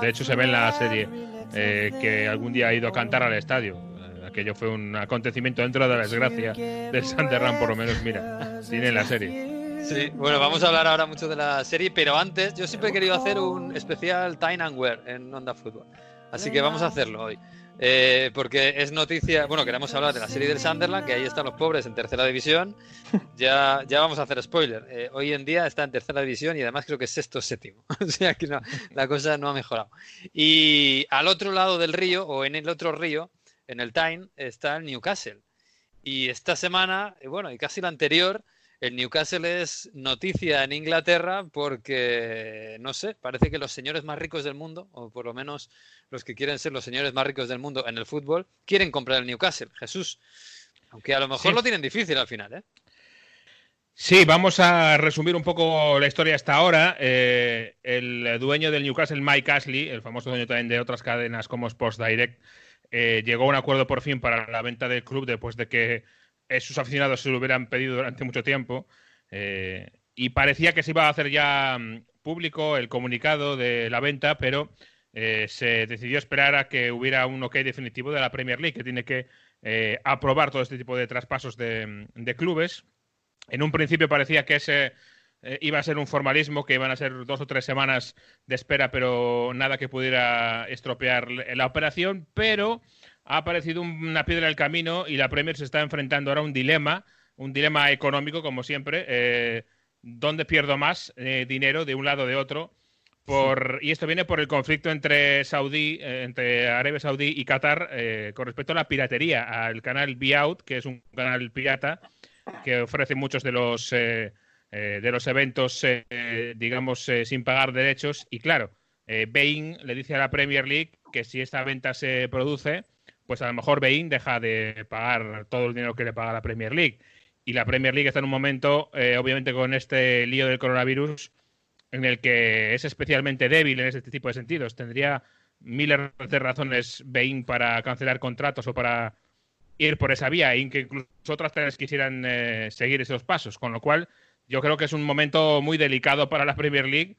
de hecho se ve en la serie eh, que algún día ha ido a cantar al estadio. Eh, Aquello fue un acontecimiento dentro de la desgracia del Sunderland, por lo menos, mira, tiene la serie. Sí, bueno, vamos a hablar ahora mucho de la serie, pero antes yo siempre he querido hacer un especial Time and Wear en Onda Fútbol. Así que vamos a hacerlo hoy. Eh, porque es noticia, bueno, queremos hablar de la serie del Sunderland, que ahí están los pobres en tercera división. Ya, ya vamos a hacer spoiler. Eh, hoy en día está en tercera división y además creo que es sexto o séptimo. o sea que no, la cosa no ha mejorado. Y al otro lado del río, o en el otro río, en el Tyne, está el Newcastle. Y esta semana, eh, bueno, y casi la anterior, el Newcastle es noticia en Inglaterra porque, no sé, parece que los señores más ricos del mundo, o por lo menos los que quieren ser los señores más ricos del mundo en el fútbol, quieren comprar el Newcastle. Jesús. Aunque a lo mejor Sí. lo tienen difícil al final, ¿eh? Sí, vamos a resumir un poco la historia hasta ahora. Eh, el dueño del Newcastle, Mike Ashley, el famoso dueño también de otras cadenas como Sports Direct, eh, llegó a un acuerdo por fin para la venta del club después de que sus aficionados se lo hubieran pedido durante mucho tiempo. Eh, y parecía que se iba a hacer ya mm, público el comunicado de la venta, pero eh, se decidió esperar a que hubiera un ok definitivo de la Premier League, que tiene que eh, aprobar todo este tipo de traspasos de, de clubes. En un principio parecía que ese eh, iba a ser un formalismo, que iban a ser dos o tres semanas de espera, pero nada que pudiera estropear la operación. Pero ha aparecido un- una piedra en el camino y la Premier se está enfrentando ahora a un dilema, un dilema económico, como siempre. Eh, ¿Dónde pierdo más eh, dinero de un lado o de otro? Por, y esto viene por el conflicto entre Saudí, eh, entre Arabia Saudí y Qatar eh, con respecto a la piratería, al canal Out, que es un canal pirata que ofrece muchos de los eh, de los eventos, digamos, sin pagar derechos. Y claro, Bein le dice a la Premier League que si esta venta se produce, pues a lo mejor Bein deja de pagar todo el dinero que le paga la Premier League. Y la Premier League está en un momento, eh, obviamente, con este lío del coronavirus, en el que es especialmente débil en este tipo de sentidos. Tendría miles de razones Bein para cancelar contratos o para ir por esa vía, e que incluso otras tres quisieran eh, seguir esos pasos. Con lo cual, yo creo que es un momento muy delicado para la Premier League,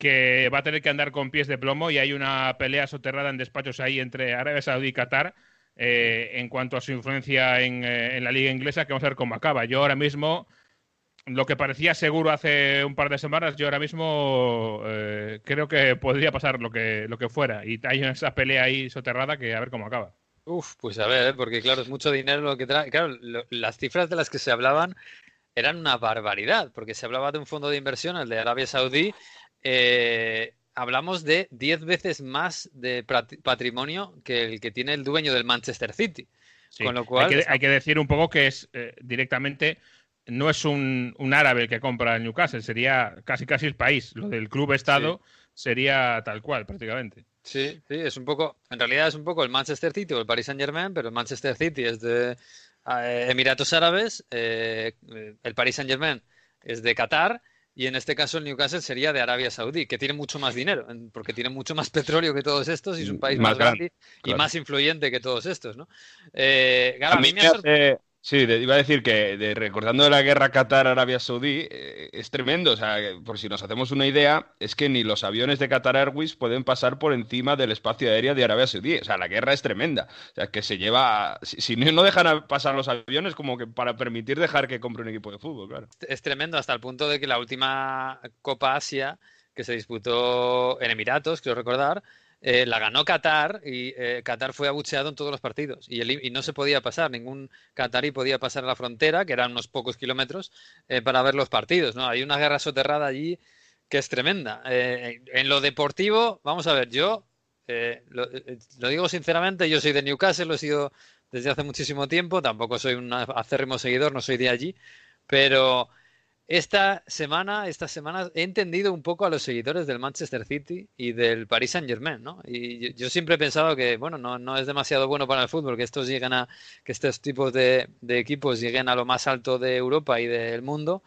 que va a tener que andar con pies de plomo y hay una pelea soterrada en despachos ahí entre Arabia Saudí y Qatar eh, en cuanto a su influencia en, eh, en la liga inglesa, que vamos a ver cómo acaba. Yo ahora mismo, lo que parecía seguro hace un par de semanas, yo ahora mismo eh, creo que podría pasar lo que, lo que fuera. Y hay esa pelea ahí soterrada que a ver cómo acaba. Uf, pues a ver, porque claro, es mucho dinero lo que trae. Claro, las cifras de las que se hablaban eran una barbaridad, porque se hablaba de un fondo de inversión, el de Arabia Saudí. Eh, hablamos de 10 veces más de patrimonio que el que tiene el dueño del Manchester City. Sí. Con lo cual, hay, que, está- hay que decir un poco que es eh, directamente no es un, un árabe el que compra el Newcastle, sería casi casi el país. Lo del club estado sería tal cual, prácticamente. Sí, sí, es un poco, en realidad es un poco el Manchester City o el Paris Saint Germain, pero el Manchester City es de eh, Emiratos Árabes, eh, el Paris Saint Germain es de Qatar y en este caso el Newcastle sería de Arabia Saudí, que tiene mucho más dinero, porque tiene mucho más petróleo que todos estos y es un país Más más, grande, grande, y claro. más influyente que todos estos, ¿no? Eh, claro, A mí me hace- Sí, de- iba a decir que de- recordando la guerra Qatar-Arabia Saudí, eh, es tremendo. O sea, por si nos hacemos una idea, es que ni los aviones de Qatar Airways pueden pasar por encima del espacio aéreo de Arabia Saudí. O sea, la guerra es tremenda. O sea, que se lleva. Si, si no dejan pasar los aviones, como que para permitir dejar que compre un equipo de fútbol, claro. es tremendo hasta el punto de que la última Copa Asia que se disputó en Emiratos, quiero recordar, eh, la ganó Qatar y eh, Qatar fue abucheado en todos los partidos y, no se podía pasar, ningún qatarí podía pasar la frontera, que eran unos pocos kilómetros, eh, para ver los partidos, ¿no? Hay una guerra soterrada allí que es tremenda. En lo deportivo, vamos a ver, yo lo, lo digo sinceramente, yo soy de Newcastle, lo he sido desde hace muchísimo tiempo, tampoco soy un acérrimo seguidor, no soy de allí, pero esta semana, estas semanas, he entendido un poco a los seguidores del Manchester City y del Paris Saint Germain, ¿no? Y yo, siempre he pensado que, bueno, no, no, es demasiado bueno para el fútbol que estos lleguen a, que estos tipos de, equipos lleguen a lo más alto de Europa y del mundo.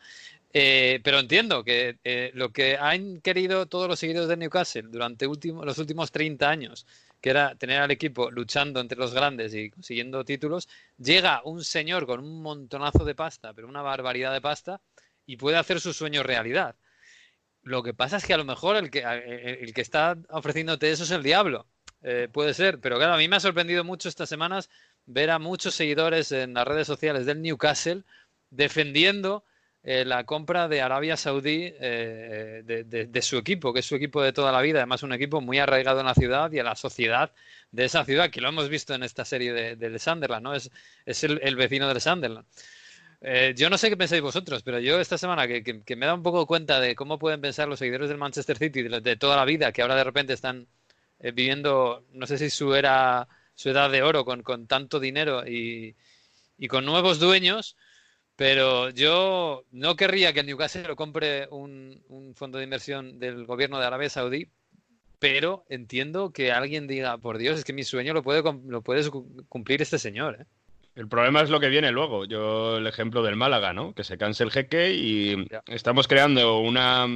Eh, pero entiendo que eh, lo que han querido todos los seguidores de Newcastle durante los últimos 30 años, que era tener al equipo luchando entre los grandes y consiguiendo títulos, llega un señor con un montonazo de pasta, pero una barbaridad de pasta, y puede hacer su sueño realidad. Lo que pasa es que a lo mejor el que, el que está ofreciéndote eso es el diablo. Eh, puede ser, pero claro, a mí me ha sorprendido mucho estas semanas ver a muchos seguidores en las redes sociales del Newcastle defendiendo eh, la compra de Arabia Saudí eh, de, su equipo, que es su equipo de toda la vida, además un equipo muy arraigado en la ciudad y en la sociedad de esa ciudad, que lo hemos visto en esta serie de, de Sunderland, ¿no? Es, es el, el, vecino del Sunderland. Eh, yo no sé qué pensáis vosotros, pero yo esta semana que, que, me da un poco cuenta de cómo pueden pensar los seguidores del Manchester City de, de toda la vida, que ahora de repente están eh, viviendo, no sé si su era su edad de oro con, con tanto dinero y, y, con nuevos dueños, pero yo no querría que el Newcastle lo compre un, un fondo de inversión del gobierno de Arabia Saudí, pero entiendo que alguien diga, por Dios, es que mi sueño lo puede, lo puede cumplir este señor. ¿eh? El problema es lo que viene luego. Yo, el ejemplo del Málaga, ¿no? Que se canse el jeque y estamos creando una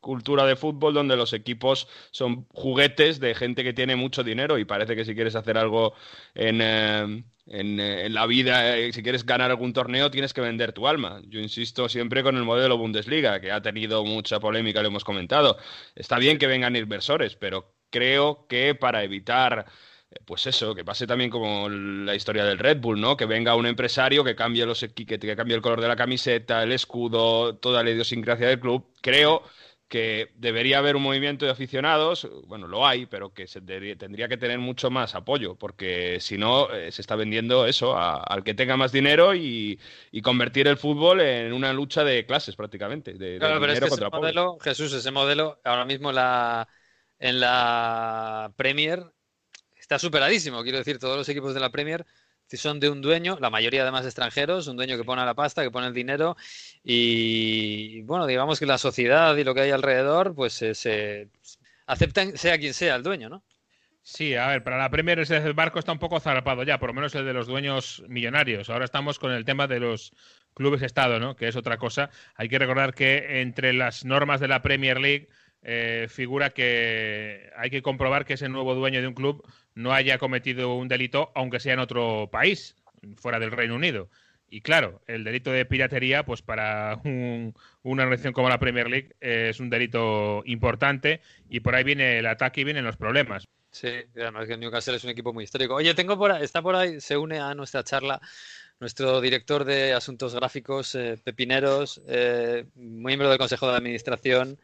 cultura de fútbol donde los equipos son juguetes de gente que tiene mucho dinero y parece que si quieres hacer algo en, eh, eh, en, la vida, eh, si quieres ganar algún torneo, tienes que vender tu alma. Yo insisto siempre con el modelo Bundesliga, que ha tenido mucha polémica, lo hemos comentado. Está bien que vengan inversores, pero creo que para evitar pues eso, que pase también como la historia del Red Bull, ¿no? Que venga un empresario que cambie los que, que cambie el color de la camiseta, el escudo, toda la idiosincrasia del club. Creo que debería haber un movimiento de aficionados, bueno, lo hay, pero que se tendría que tener mucho más apoyo, porque si no, eh, se está vendiendo eso al que tenga más dinero y, convertir el fútbol en una lucha de clases prácticamente. De, claro, pero es que ese modelo, Jesús, ese modelo, ahora mismo la, en la Premier está superadísimo. Quiero decir, todos los equipos de la Premier son de un dueño, la mayoría además extranjeros, un dueño que pone la pasta, que pone el dinero y bueno, digamos que la sociedad y lo que hay alrededor, pues se, aceptan sea quien sea el dueño, ¿no? Sí, a ver, para la Premier ese barco está un poco zarpado ya, por lo menos el de los dueños millonarios. Ahora estamos con el tema de los clubes Estado, ¿no? Que es otra cosa. Hay que recordar que entre las normas de la Premier League eh, figura que hay que comprobar que ese nuevo dueño de un club no haya cometido un delito, aunque sea en otro país, fuera del Reino Unido. Y claro, el delito de piratería, pues para una organización como la Premier League es un delito importante y por ahí viene el ataque y vienen los problemas. Sí, además que Newcastle es un equipo muy histórico. Oye, tengo por ahí, está por ahí, se une a nuestra charla nuestro director de asuntos gráficos, eh, Pepineros, eh, miembro del Consejo de Administración,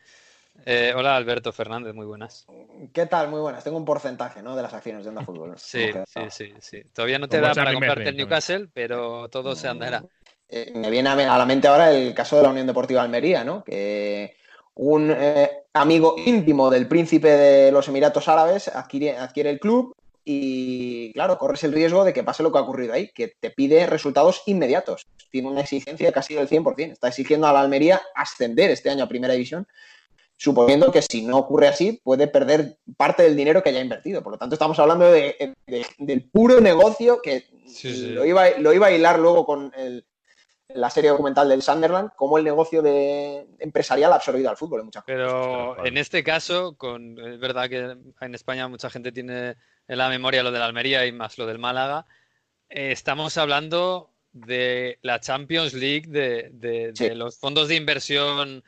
eh, hola Alberto Fernández, muy buenas. ¿Qué tal? Muy buenas. Tengo un porcentaje ¿no? de las acciones de Onda Fútbol. sí, sí, sí, sí, Todavía no te da para comprarte el Newcastle, pero todo se andará. Eh, me viene a la mente ahora el caso de la Unión Deportiva Almería, ¿no? Que un eh, amigo íntimo del príncipe de los Emiratos Árabes adquiere, adquiere el club y, claro, corres el riesgo de que pase lo que ha ocurrido ahí, que te pide resultados inmediatos. Tiene una exigencia casi del 100%. Está exigiendo a la Almería ascender este año a Primera División suponiendo que si no ocurre así, puede perder parte del dinero que haya invertido. Por lo tanto, estamos hablando de, del puro negocio que Lo, iba, lo iba a hilar luego con la serie documental del Sunderland, cómo el negocio de, empresarial ha absorbido al fútbol en muchas Pero en este caso, con, es verdad que en España mucha gente tiene en la memoria lo de la Almería y más lo del Málaga. Eh, estamos hablando de la Champions League, de, de los fondos de inversión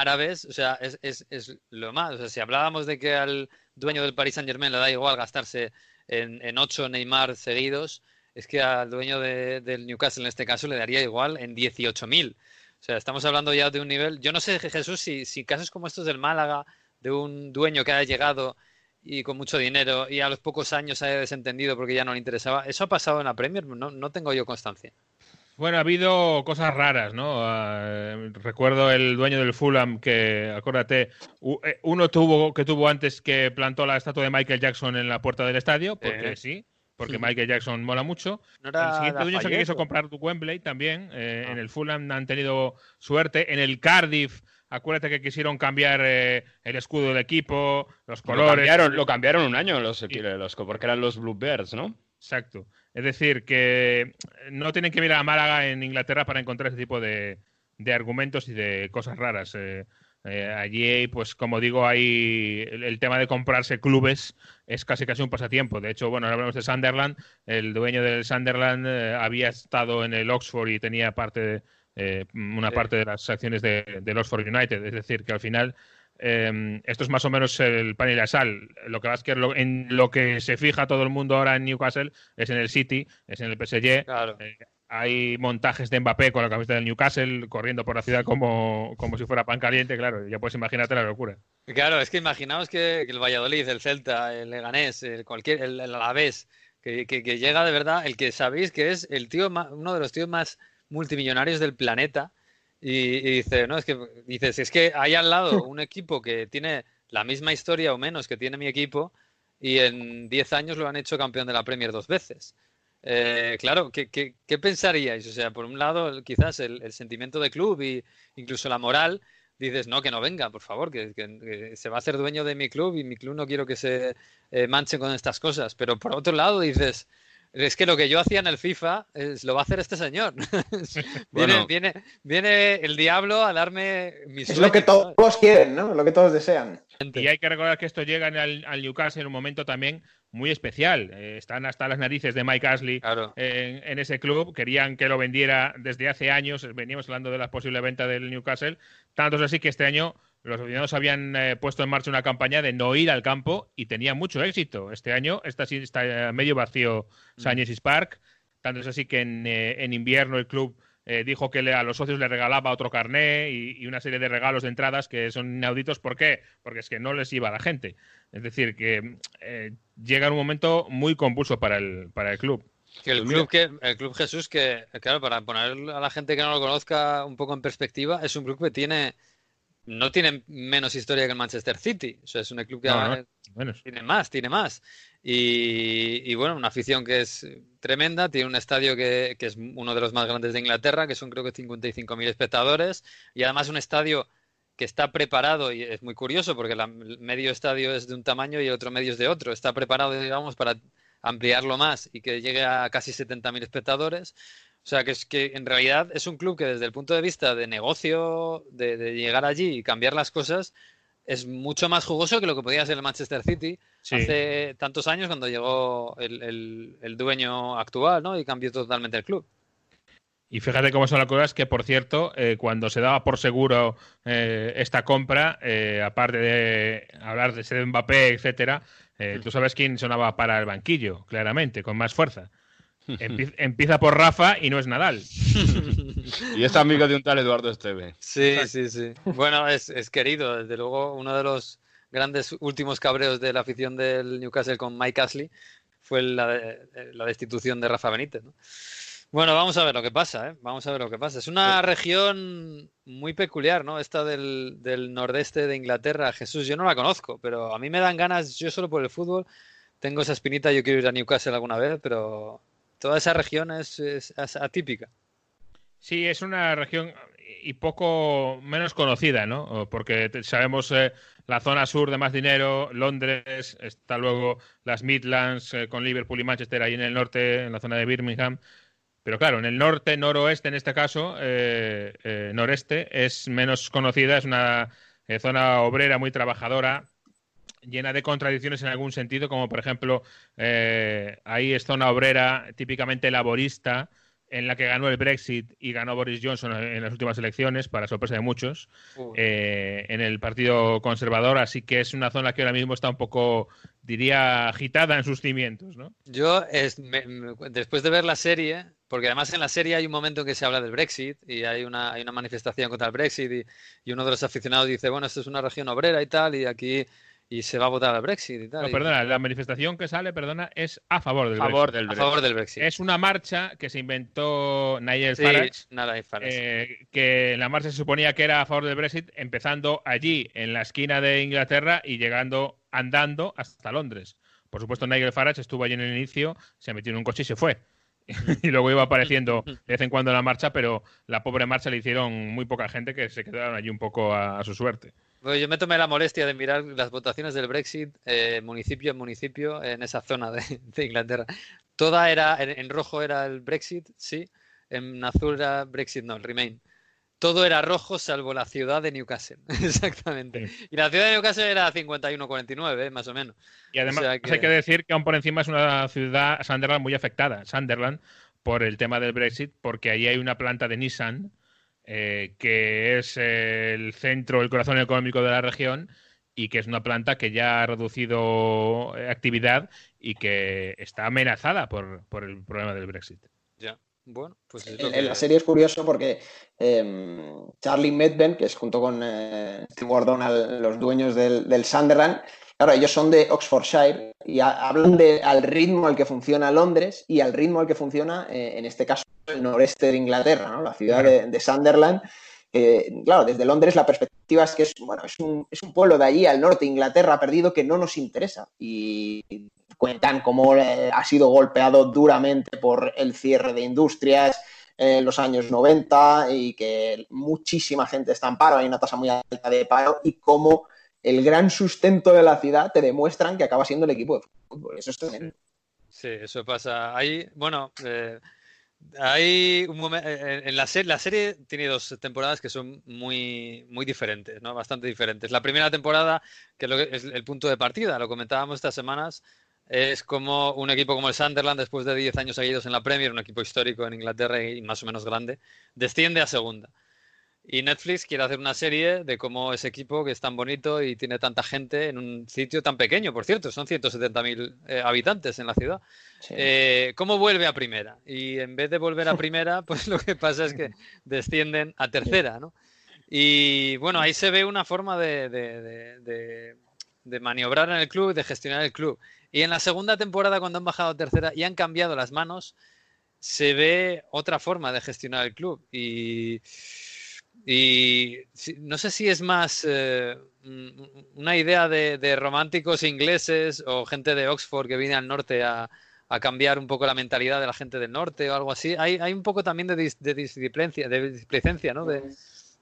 árabes, o sea, es, es, es, lo más. O sea, si hablábamos de que al dueño del Paris Saint Germain le da igual gastarse en, en ocho Neymar seguidos, es que al dueño del Newcastle en este caso le daría igual en 18.000. O sea, estamos hablando ya de un nivel. Yo no sé, Jesús, si, si casos como estos del Málaga, de un dueño que haya llegado y con mucho dinero y a los pocos años haya desentendido porque ya no le interesaba, ¿eso ha pasado en la Premier? No, no tengo yo constancia. Bueno, ha habido cosas raras, ¿no? Uh, recuerdo el dueño del Fulham que, acuérdate, eh, uno tuvo que tuvo antes que plantó la estatua de Michael Jackson en la puerta del estadio, porque eh. sí, porque Sí. Michael Jackson mola mucho. No El siguiente dueño se Lafayette, quiso comprar Wembley también. eh, Ah. En el Fulham han tenido suerte. En el Cardiff, acuérdate que quisieron cambiar eh, el escudo del equipo, los Lo colores. cambiaron, lo cambiaron un año los, los, porque eran los Bluebirds, ¿no? Exacto. Es decir, que no tienen que mirar a Málaga en Inglaterra para encontrar ese tipo de, de argumentos y de cosas raras. Eh, eh, allí, pues como digo, hay el, el tema de comprarse clubes es casi casi un pasatiempo. De hecho, bueno, ahora hablamos de Sunderland. El dueño del Sunderland eh, había estado en el Oxford y tenía parte de, eh, una parte de las acciones de- del Oxford United. Es decir, que al final eh, esto es más o menos el pan y la sal. Lo que es que lo- en lo que se fija todo el mundo ahora en Newcastle es en el City, es en el PSG. Claro. Eh, hay montajes de Mbappé con la camiseta del Newcastle corriendo por la ciudad como, como si fuera pan caliente, claro, ya puedes imaginarte la locura. Claro, es que imaginaos que, que el Valladolid, el Celta, el Leganés, el cualquier, el, el Alavés, que, que- que llega de verdad, el que sabéis que es el tío ma- uno de los tíos más multimillonarios del planeta, y, y dice, no, es que dices, es que hay al lado un equipo que tiene la misma historia o menos que tiene mi equipo, y en 10 años lo han hecho campeón de la Premier dos veces. Eh, claro, ¿qué, qué, qué pensaríais? O sea, por un lado, quizás el, el sentimiento de club y incluso la moral, dices, no, que no venga, por favor, que, que- que se va a hacer dueño de mi club y mi club no quiero que se eh, manche con estas cosas. Pero por otro lado dices, es que lo que yo hacía en el FIFA es, lo va a hacer este señor. viene, Bueno. viene, viene el diablo a darme mis Es lo que todos quieren, ¿no? Lo que todos desean. Y hay que recordar que esto llega en al, al Newcastle en un momento también muy especial. Eh, están hasta las narices de Mike Ashley Claro. en, en ese club. Querían que lo vendiera desde hace años. Veníamos hablando de la posible venta del Newcastle. Tanto es así que este año los aficionados habían eh, puesto en marcha una campaña de no ir al campo y tenía mucho éxito. Este año está, está eh, medio vacío Sánchez Park. Tanto es así que en, eh, en invierno el club eh, dijo que le- a los socios le regalaba otro carné y, y una serie de regalos de entradas que son inauditos. ¿Por qué? Porque es que no les iba a la gente. Es decir, que llega un momento muy convulso para el, para el club. Que el Pues club que el club Jesús que claro para poner a la gente que no lo conozca un poco en perspectiva es un club que tiene no tiene menos historia que el Manchester City. O sea es un club que No, no, tiene más tiene más. Y, y, bueno una afición que es tremenda tiene un estadio que, que es uno de los más grandes de Inglaterra que son creo que 55.000 espectadores y además un estadio que está preparado y es muy curioso porque la- el medio estadio es de un tamaño y el otro medio es de otro. Está preparado digamos para ampliarlo más y que llegue a casi 70.000 espectadores. O sea, que es que en realidad es un club que desde el punto de vista de negocio, de, de llegar allí y cambiar las cosas, es mucho más jugoso que lo que podía ser el Manchester City Sí. hace tantos años cuando llegó el, el- el dueño actual, ¿no? Y cambió totalmente el club. Y fíjate cómo son las cosas, que por cierto, eh, cuando se daba por seguro eh, esta compra, eh, aparte de hablar de ese Mbappé, etcétera, eh, tú sabes quién sonaba para el banquillo, claramente, con más fuerza. Empie- empieza por Rafa y no es Nadal. Y es amigo de un tal Eduardo Esteve. Sí, sí, sí. Bueno, es, es querido, desde luego, uno de los grandes últimos cabreos de la afición del Newcastle con Mike Ashley fue la, de- la destitución de Rafa Benítez, ¿no? Bueno, vamos a ver lo que pasa, ¿eh? Vamos a ver lo que pasa. Es una región muy peculiar, ¿no? Esta del, del nordeste de Inglaterra. Jesús, yo no la conozco, pero a mí me dan ganas, yo solo por el fútbol, tengo esa espinita, yo quiero ir a Newcastle alguna vez, pero toda esa región es, es- atípica. Sí, es una región y poco menos conocida, ¿no? Porque sabemos eh, la zona sur de más dinero, Londres, está luego las Midlands eh, con Liverpool y Manchester ahí en el norte, en la zona de Birmingham. Pero claro, en el norte, noroeste en este caso, eh, noreste, es menos conocida, es una zona obrera muy trabajadora, llena de contradicciones en algún sentido, como por ejemplo, eh, ahí es zona obrera típicamente laborista, en la que ganó el Brexit y ganó Boris Johnson en las últimas elecciones, para sorpresa de muchos, eh, en el Partido Conservador, así que es una zona que ahora mismo está un poco, diría, agitada en sus cimientos, ¿no? Yo, es- me- me- después de ver la serie, porque además en la serie hay un momento en que se habla del Brexit y hay una, hay una manifestación contra el Brexit y, y uno de los aficionados dice, bueno, esto es una región obrera y tal, y aquí y se va a votar al Brexit y tal. No, y- perdona, la manifestación que sale, perdona, es a favor del A favor Brexit. del a favor del Brexit. Es una marcha que se inventó Nigel Sí, Farage, nada, Farage. eh, que la marcha se suponía que era a favor del Brexit, empezando allí, en la esquina de Inglaterra, y llegando andando hasta Londres. Por supuesto, Nigel Farage estuvo allí en el inicio, se metió en un coche y se fue. y luego iba apareciendo de vez en cuando en la marcha, pero la pobre marcha le hicieron muy poca gente que se quedaron allí un poco a, a su suerte. Bueno, yo me tomé la molestia de mirar las votaciones del Brexit eh, municipio en municipio en esa zona de, de Inglaterra. Toda era, en, en rojo era el Brexit, sí, en azul era Brexit, no, el Remain. Todo era rojo salvo la ciudad de Newcastle, exactamente. Sí. Y la ciudad de Newcastle era 51-49, eh, más o menos. Y además O sea que- hay que decir que aún por encima es una ciudad, Sunderland, muy afectada. Sunderland, por el tema del Brexit, porque allí hay una planta de Nissan eh, que es eh, el centro, el corazón económico de la región y que es una planta que ya ha reducido eh, actividad y que está amenazada por, por el problema del Brexit. Ya. Bueno, pues es lo En, que- en la serie es curioso porque eh, Charlie Medben, que es junto con eh, Steve Gordon los dueños del, del Sunderland, claro, ellos son de Oxfordshire y ha- hablan de, al ritmo al que funciona Londres y al ritmo al que funciona, eh, en este caso, el noreste de Inglaterra, ¿no? la ciudad de, de Sunderland. Eh, claro, desde Londres la perspectiva es que es, bueno, es, un, es un pueblo de allí al norte, Inglaterra, perdido, que no nos interesa. Y cuentan cómo eh, ha sido golpeado duramente por el cierre de industrias en los años 90 y que muchísima gente está en paro, hay una tasa muy alta de paro y cómo el gran sustento de la ciudad te demuestran que acaba siendo el equipo de fútbol. Eso es tremendo. Sí, eso pasa. Hay, bueno, eh, hay un momento en la serie, la serie tiene dos temporadas que son muy, muy diferentes, ¿no? Bastante diferentes. La primera temporada, que es el punto de partida, lo comentábamos estas semanas, es como un equipo como el Sunderland, después de 10 años seguidos en la Premier, un equipo histórico en Inglaterra y más o menos grande, desciende a segunda. Y Netflix quiere hacer una serie de cómo ese equipo, que es tan bonito y tiene tanta gente en un sitio tan pequeño, por cierto, son 170.000 eh, habitantes en la ciudad, Sí. eh, ¿cómo vuelve a primera? Y en vez de volver a primera, pues lo que pasa es que descienden a tercera, ¿no? Y bueno, ahí se ve una forma de, de- de- de- de maniobrar en el club, de gestionar el club. Y en la segunda temporada, cuando han bajado a tercera y han cambiado las manos, se ve otra forma de gestionar el club. Y, y no sé si es más eh, una idea de, de románticos ingleses o gente de Oxford que viene al norte a, a cambiar un poco la mentalidad de la gente del norte o algo así. Hay, hay un poco también de, dis- de disciplicencia, de displicencia, ¿no? De,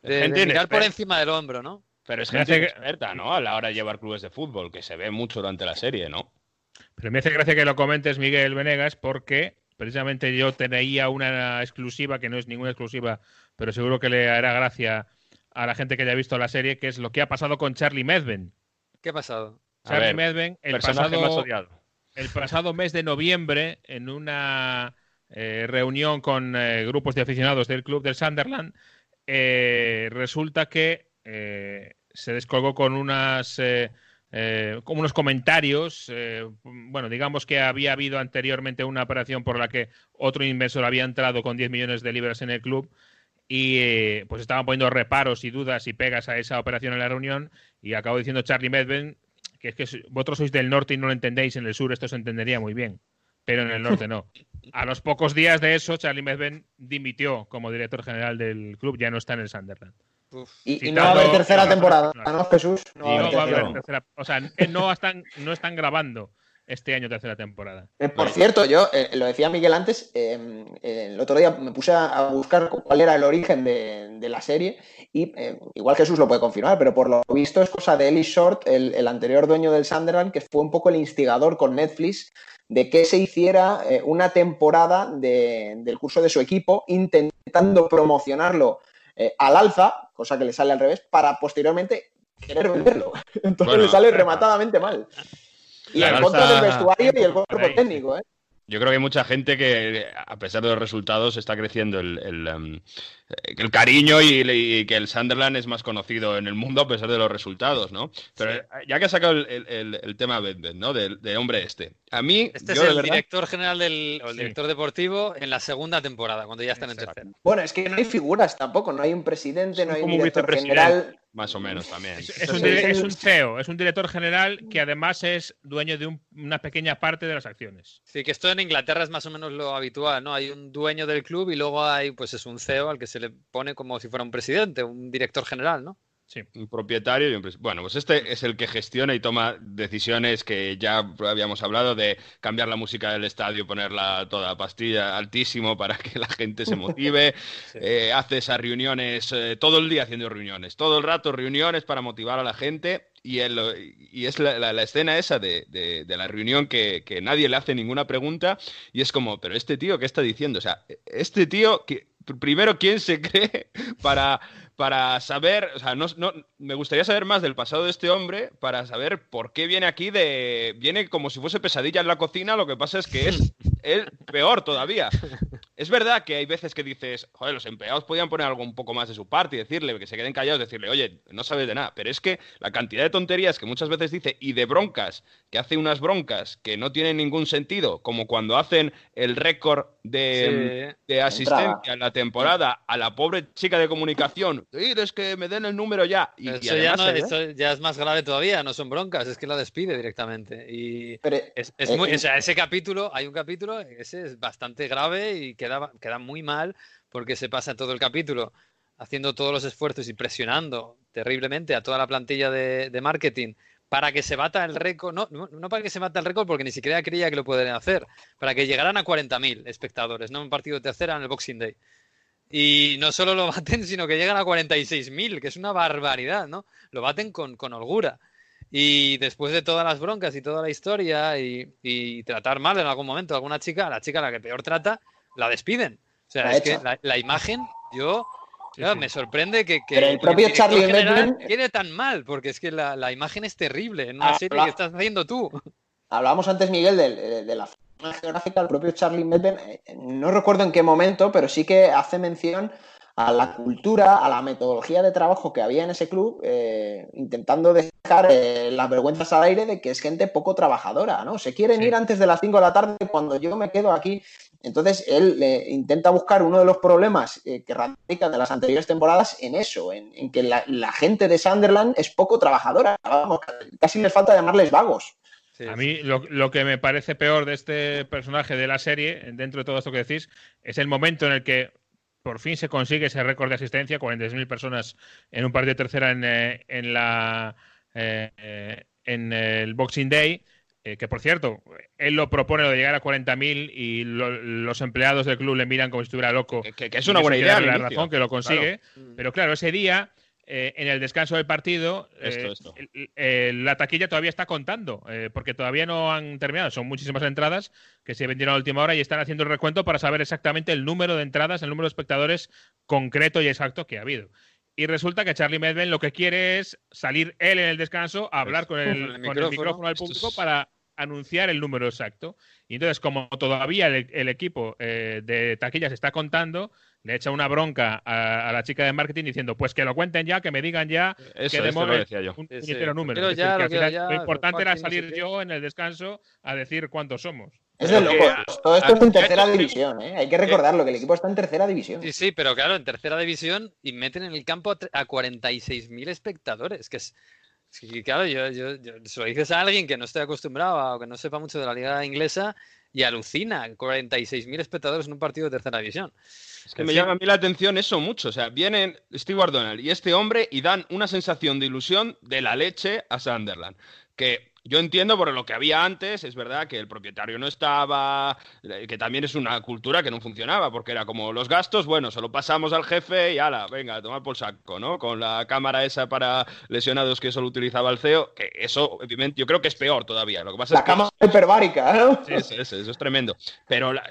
de- mirar por encima del hombro, ¿no? Pero es gente hace que- experta, ¿no? A la hora de llevar clubes de fútbol, que se ve mucho durante la serie, ¿no? Pero me hace gracia que lo comentes, Miguel Venegas, porque precisamente yo tenía una exclusiva, que no es ninguna exclusiva, pero seguro que le hará gracia a la gente que haya visto la serie, que es lo que ha pasado con Charlie Medben. ¿Qué ha pasado? Charlie ver, Medben, el más pasado, odiado. el pasado mes de noviembre, en una eh, reunión con eh, grupos de aficionados del club del Sunderland, eh, resulta que eh, se descolgó con unas eh, eh, con unos comentarios. eh, bueno, digamos que había habido anteriormente una operación por la que otro inversor había entrado con 10 millones de libras en el club y eh, pues estaban poniendo reparos y dudas y pegas a esa operación en la reunión y acabó diciendo Charlie Medven que es que so- vosotros sois del norte y no lo entendéis, en el sur esto se entendería muy bien, pero en el norte no. A los pocos días de eso, Charlie Medven dimitió como director general del club, ya no está en el Sunderland. Uf. Y, y no va a haber tercera temporada, ¿no, Jesús? No va a haber no va a haber tercera. o sea, no están, no están grabando este año tercera temporada. Eh, por cierto, yo eh, lo decía Miguel antes, eh, eh, el otro día me puse a, buscar cuál era el origen de, de la serie y eh, igual Jesús lo puede confirmar, pero por lo visto es cosa de Eli Short, el, el anterior dueño del Sunderland, que fue un poco el instigador con Netflix de que se hiciera eh, una temporada de- del curso de su equipo intentando promocionarlo eh, al alza, cosa que le sale al revés, para posteriormente querer venderlo. Entonces Bueno, le sale rematadamente mal. Y La en contra alza- del vestuario y el cuerpo técnico, ¿eh? Yo creo que hay mucha gente que, a pesar de los resultados, está creciendo el, el, em, el cariño y, y que el Sunderland es más conocido en el mundo a pesar de los resultados, ¿no? Pero eh, ya que ha sacado el, el- el- el tema Bedved, ¿no? Del, del hombre este. A mí, Este yo es de el verdad- director general del, o el Sí. director deportivo en la segunda temporada, cuando ya están en tercera. Bueno, es que no hay figuras tampoco, no hay un presidente, no hay un como un director vicepresidente. general. Más o menos también. Es, un, es un CEO, es un director general que además es dueño de un- una pequeña parte de las acciones. Sí, que esto en Inglaterra es más o menos lo habitual, ¿no? Hay un dueño del club y luego hay, pues es un CEO al que se le pone como si fuera un presidente, un director general, ¿no? Sí. Un propietario y un Bueno, pues este es el que gestiona y toma decisiones que ya habíamos hablado de cambiar la música del estadio, ponerla toda a pastilla altísimo para que la gente se motive. Eh, hace esas reuniones eh, todo el día haciendo reuniones, todo el rato reuniones para motivar a la gente. Y, el- y es la, la- la escena esa de, de- de la reunión que, que nadie le hace ninguna pregunta y es como, pero este tío, ¿qué está diciendo? O sea, este tío, que, primero, ¿quién se cree para, para saber, o sea, no, no- me gustaría saber más del pasado de este hombre para saber por qué viene aquí de, viene como si fuese pesadilla en la cocina, lo que pasa es que es, es peor todavía. Es verdad que hay veces que dices, joder, los empleados podían poner algo un poco más de su parte y decirle que se queden callados, decirle, oye, no sabes de nada, pero es que la cantidad de tonterías que muchas veces dice y de broncas, que hace unas broncas que no tienen ningún sentido, como cuando hacen el récord de, de asistencia en la temporada a la pobre chica de comunicación, es que me den el número ya. Y, y Eso ya, no, esto ya es más grave todavía, no son broncas, es que la despide directamente. Y Pero, es, es eh, muy, eh, o sea, ese capítulo, hay un capítulo, ese es bastante grave y queda, queda muy mal porque se pasa todo el capítulo haciendo todos los esfuerzos y presionando terriblemente a toda la plantilla de, marketing para que se bata el récord, no, no, no para que se bata el récord porque ni siquiera creía que lo podrían hacer, para que llegaran a 40.000 espectadores, no un partido de tercera en el Boxing Day. Y no solo lo baten, sino que llegan a 46.000, que es una barbaridad, ¿no? Lo baten con, con holgura. Y después de todas las broncas y toda la historia y, y tratar mal en algún momento a alguna chica, a la chica a la que peor trata, la despiden. O sea, La es que la, la imagen, yo, Sí, claro, sí. me sorprende que, que Pero el propio Charlie Medlin- quede tan mal, porque es que la, la imagen es terrible en una Ah, serie que estás haciendo tú. Hablábamos antes, Miguel, del- de, de la zona geográfica. El propio Charlie Medden, eh, no recuerdo en qué momento, pero sí que hace mención a la cultura, a la metodología de trabajo que había en ese club, eh, intentando dejar eh, las vergüenzas al aire de que es gente poco trabajadora, ¿no? Se quieren Sí. ir antes de las 5 de la tarde cuando yo me quedo aquí. Entonces, él eh, intenta buscar uno de los problemas eh, que radican de las anteriores temporadas en eso, en, en que la, la gente de Sunderland es poco trabajadora. Vamos, casi les falta llamarles vagos. Sí, A mí lo, lo que me parece peor de este personaje de la serie, dentro de todo esto que decís, es el momento en el que por fin se consigue ese récord de asistencia, 46.000 personas en un partido de tercera en, eh, en la eh, en el Boxing Day, eh, que por cierto, él lo propone lo de llegar a 40.000 y lo- los empleados del club le miran como si estuviera loco. Que- que- que es una buena idea la inicio. razón que lo consigue, pero claro, ese día eh, en el descanso del partido, Esto, eh, esto. la taquilla todavía está contando, eh, porque todavía no han terminado. Son muchísimas entradas que se vendieron a última hora y están haciendo el recuento para saber exactamente el número de entradas, el número de espectadores concreto y exacto que ha habido. Y resulta que Charlie Medven lo que quiere es salir él en el descanso a hablar con el, Con el micrófono. al público para anunciar el número exacto. Y entonces, como todavía el, el equipo eh, de taquillas está contando, le echa una bronca a, a la chica de marketing diciendo, pues que lo cuenten ya, que me digan ya, Eso, que lo decía yo. un Sí, sí. Lo número. decir, ya, que lo ya, lo importante era fucking no sé salir yo en el descanso a decir cuántos somos. Es de locos. Todo esto a- es en tercera división, ¿eh? Hay que recordarlo, que el equipo está en tercera división. Sí, sí, pero claro, en tercera división y meten en el campo a a 46.000 espectadores, que es, claro, yo, yo, yo- se lo dices a alguien que no esté acostumbrado a- o que no sepa mucho de la liga inglesa y alucina, 46.000 espectadores en un partido de tercera división. Es que En me fin. llama a mí la atención eso mucho. O sea, vienen Steve Donald y este hombre y dan una sensación de ilusión de la leche a Sunderland. Que yo entiendo por lo que había antes, es verdad que el propietario no estaba, eh, que también es una cultura que no funcionaba, porque era como los gastos, bueno, solo pasamos al jefe y ala, venga, toma por saco, ¿no? Con la cámara esa para lesionados que solo utilizaba el CEO, que eso, obviamente, yo creo que es peor todavía. Lo que pasa La es que cama hiperbárica, ¿no? Sí, sí, sí, eso es tremendo. Pero la-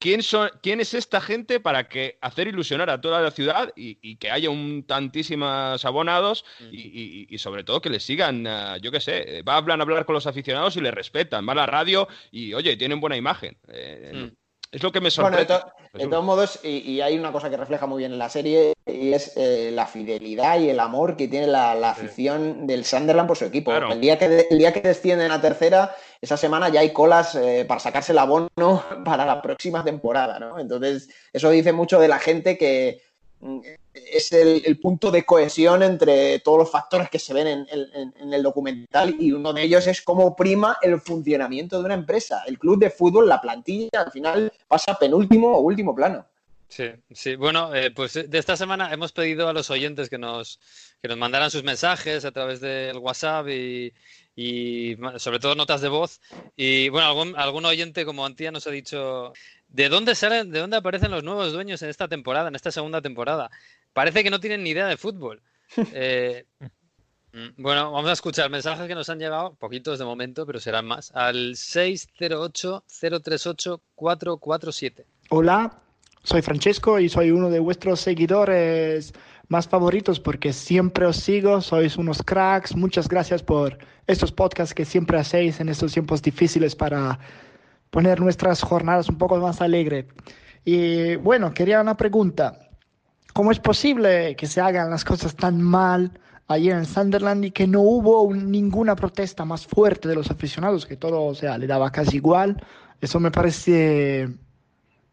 ¿quién, son, ¿quién es esta gente para que hacer ilusionar a toda la ciudad y, y que haya un tantísimos abonados y, y- y sobre todo que les sigan, yo qué sé, eh, va a hablar, a hablar con los aficionados y les respetan, va a la radio y oye, tienen buena imagen. Eh, Mm. Es lo que me Bueno, de, sorprende. to- de todos modos, y, y hay una cosa que refleja muy bien en la serie, y es eh, la fidelidad y el amor que tiene la, la afición del Sunderland por su equipo. Claro. El, día que el día que descienden a tercera, esa semana ya hay colas eh, para sacarse el abono para la próxima temporada, ¿no? Entonces, eso dice mucho de la gente que es el, punto de cohesión entre todos los factores que se ven en, el documental y uno de ellos es cómo prima el funcionamiento de una empresa. El club de fútbol, la plantilla, al final pasa penúltimo o último plano. Sí, sí. Bueno, eh, pues de esta semana hemos pedido a los oyentes que nos, que nos mandaran sus mensajes a través del WhatsApp y, sobre todo notas de voz. Y bueno, algún, algún oyente como Antía nos ha dicho ¿de dónde salen, de dónde aparecen los nuevos dueños en esta temporada, en esta segunda temporada? Parece que no tienen ni idea de fútbol. Eh, mm, bueno, vamos a escuchar mensajes que nos han llegado, poquitos de momento, pero serán más, al 608-038-447. Hola, soy Francesco y soy uno de vuestros seguidores más favoritos porque siempre os sigo, sois unos cracks. Muchas gracias por estos podcasts que siempre hacéis en estos tiempos difíciles para poner nuestras jornadas un poco más alegres. Y bueno, quería una pregunta. ¿Cómo es posible que se hagan las cosas tan mal ayer en Sunderland y que no hubo un- ninguna protesta más fuerte de los aficionados, que todo, o sea, le daba casi igual? Eso me parece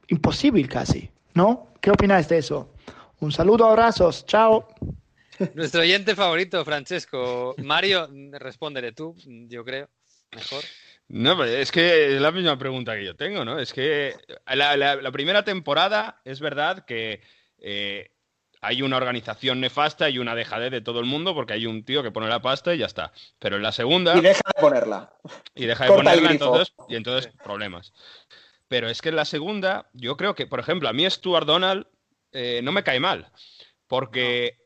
imposible casi, ¿no? ¿Qué opináis de eso? Un saludo, abrazos, chao. Nuestro oyente favorito, Francesco. Mario, respóndele tú, yo creo. Mejor. No, pero es que es la misma pregunta que yo tengo, ¿no? Es que la, la- la primera temporada es verdad que eh, hay una organización nefasta y una dejadez de todo el mundo porque hay un tío que pone la pasta y ya está. Pero en la segunda... Y deja de ponerla. y deja de Corta ponerla, entonces, y entonces problemas. Pero es que en la segunda, yo creo que, por ejemplo, a mí Stuart Donald eh, no me cae mal, porque,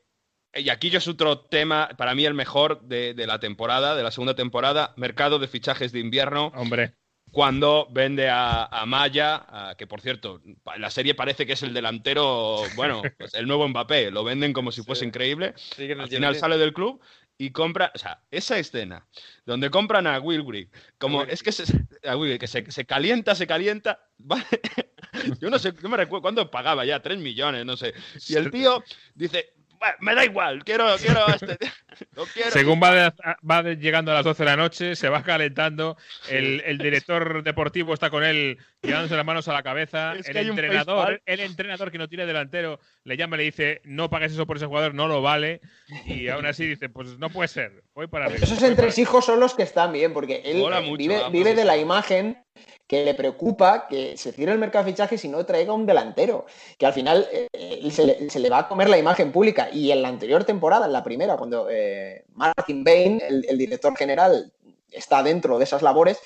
y aquí yo es otro tema, para mí el mejor de, de la temporada, de la segunda temporada, mercado de fichajes de invierno, Hombre, cuando vende a, a Maya, a- que por cierto, la serie parece que es el delantero, bueno, pues el nuevo Mbappé, lo venden como si fuese increíble, Sí, al final sale del club y compra, o sea, esa escena donde compran a Wilbury, como es que se, a Wilbury, que se, se calienta, se calienta, vale, yo no sé, yo me recuerdo cuándo pagaba ya 3 millones, no sé, y el tío dice, "Bueno, me da igual, quiero, quiero este, lo quiero. según va, de- va de- llegando a las 12 de la noche, se va calentando, el, el director deportivo está con él llevándose las manos a la cabeza, Es que el entrenador, el entrenador que no tiene delantero le llama y le dice, no pagues eso por ese jugador, no lo vale, y aún así dice, pues no puede ser, voy para arriba. Esos entresijos son los que están bien, porque él Mola eh, mucho, vive, ah, vive pues de eso. la imagen que le preocupa que se cierre el mercado de fichajes y no traiga un delantero, que al final eh, él se, le, se le va a comer la imagen pública. Y en la anterior temporada, en la primera, cuando eh, Martin Bain, el director general, está dentro de esas labores,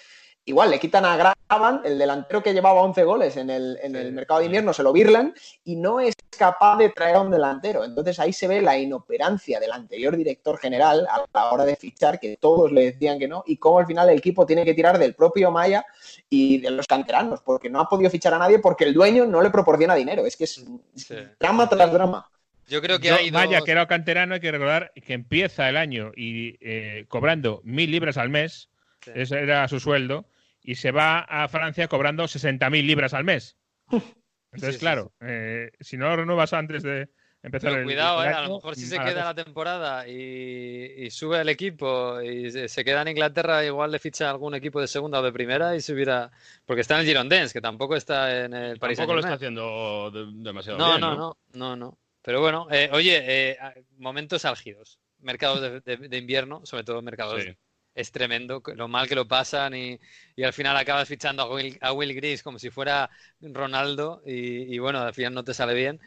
igual le quitan a Graban, el delantero que llevaba 11 goles en el, en el mercado de invierno, se lo birlan y no es capaz de traer a un delantero. Entonces ahí se ve la inoperancia del anterior director general a la hora de fichar, que todos le decían que no, y cómo al final el equipo tiene que tirar del propio Maya y de los canteranos, porque no ha podido fichar a nadie porque el dueño no le proporciona dinero. Es que es Sí. drama tras drama. Yo creo que hay dos- que era canterano, hay que recordar que empieza el año y eh, cobrando mil libras al mes, Sí. ese era su sueldo, y se va a Francia cobrando 60.000 libras al mes. Entonces, sí, claro, eh, si no lo renuevas antes de empezar Pero el cuidado, el eh, a año, lo mejor si se mala queda la temporada y, y sube el equipo y se, se queda en Inglaterra, igual le ficha algún equipo de segunda o de primera y subirá. Porque está en el Girondins, que tampoco está en el Paris Tampoco lo está haciendo de- demasiado No, bien, no, no, no, no. Pero bueno, eh, oye, eh, momentos álgidos. Mercados de, de- de invierno, sobre todo mercados. Sí. Es tremendo lo mal que lo pasan y, y al final acabas fichando a Will, a Will Gris como si fuera Ronaldo y, y bueno, al final no te sale bien.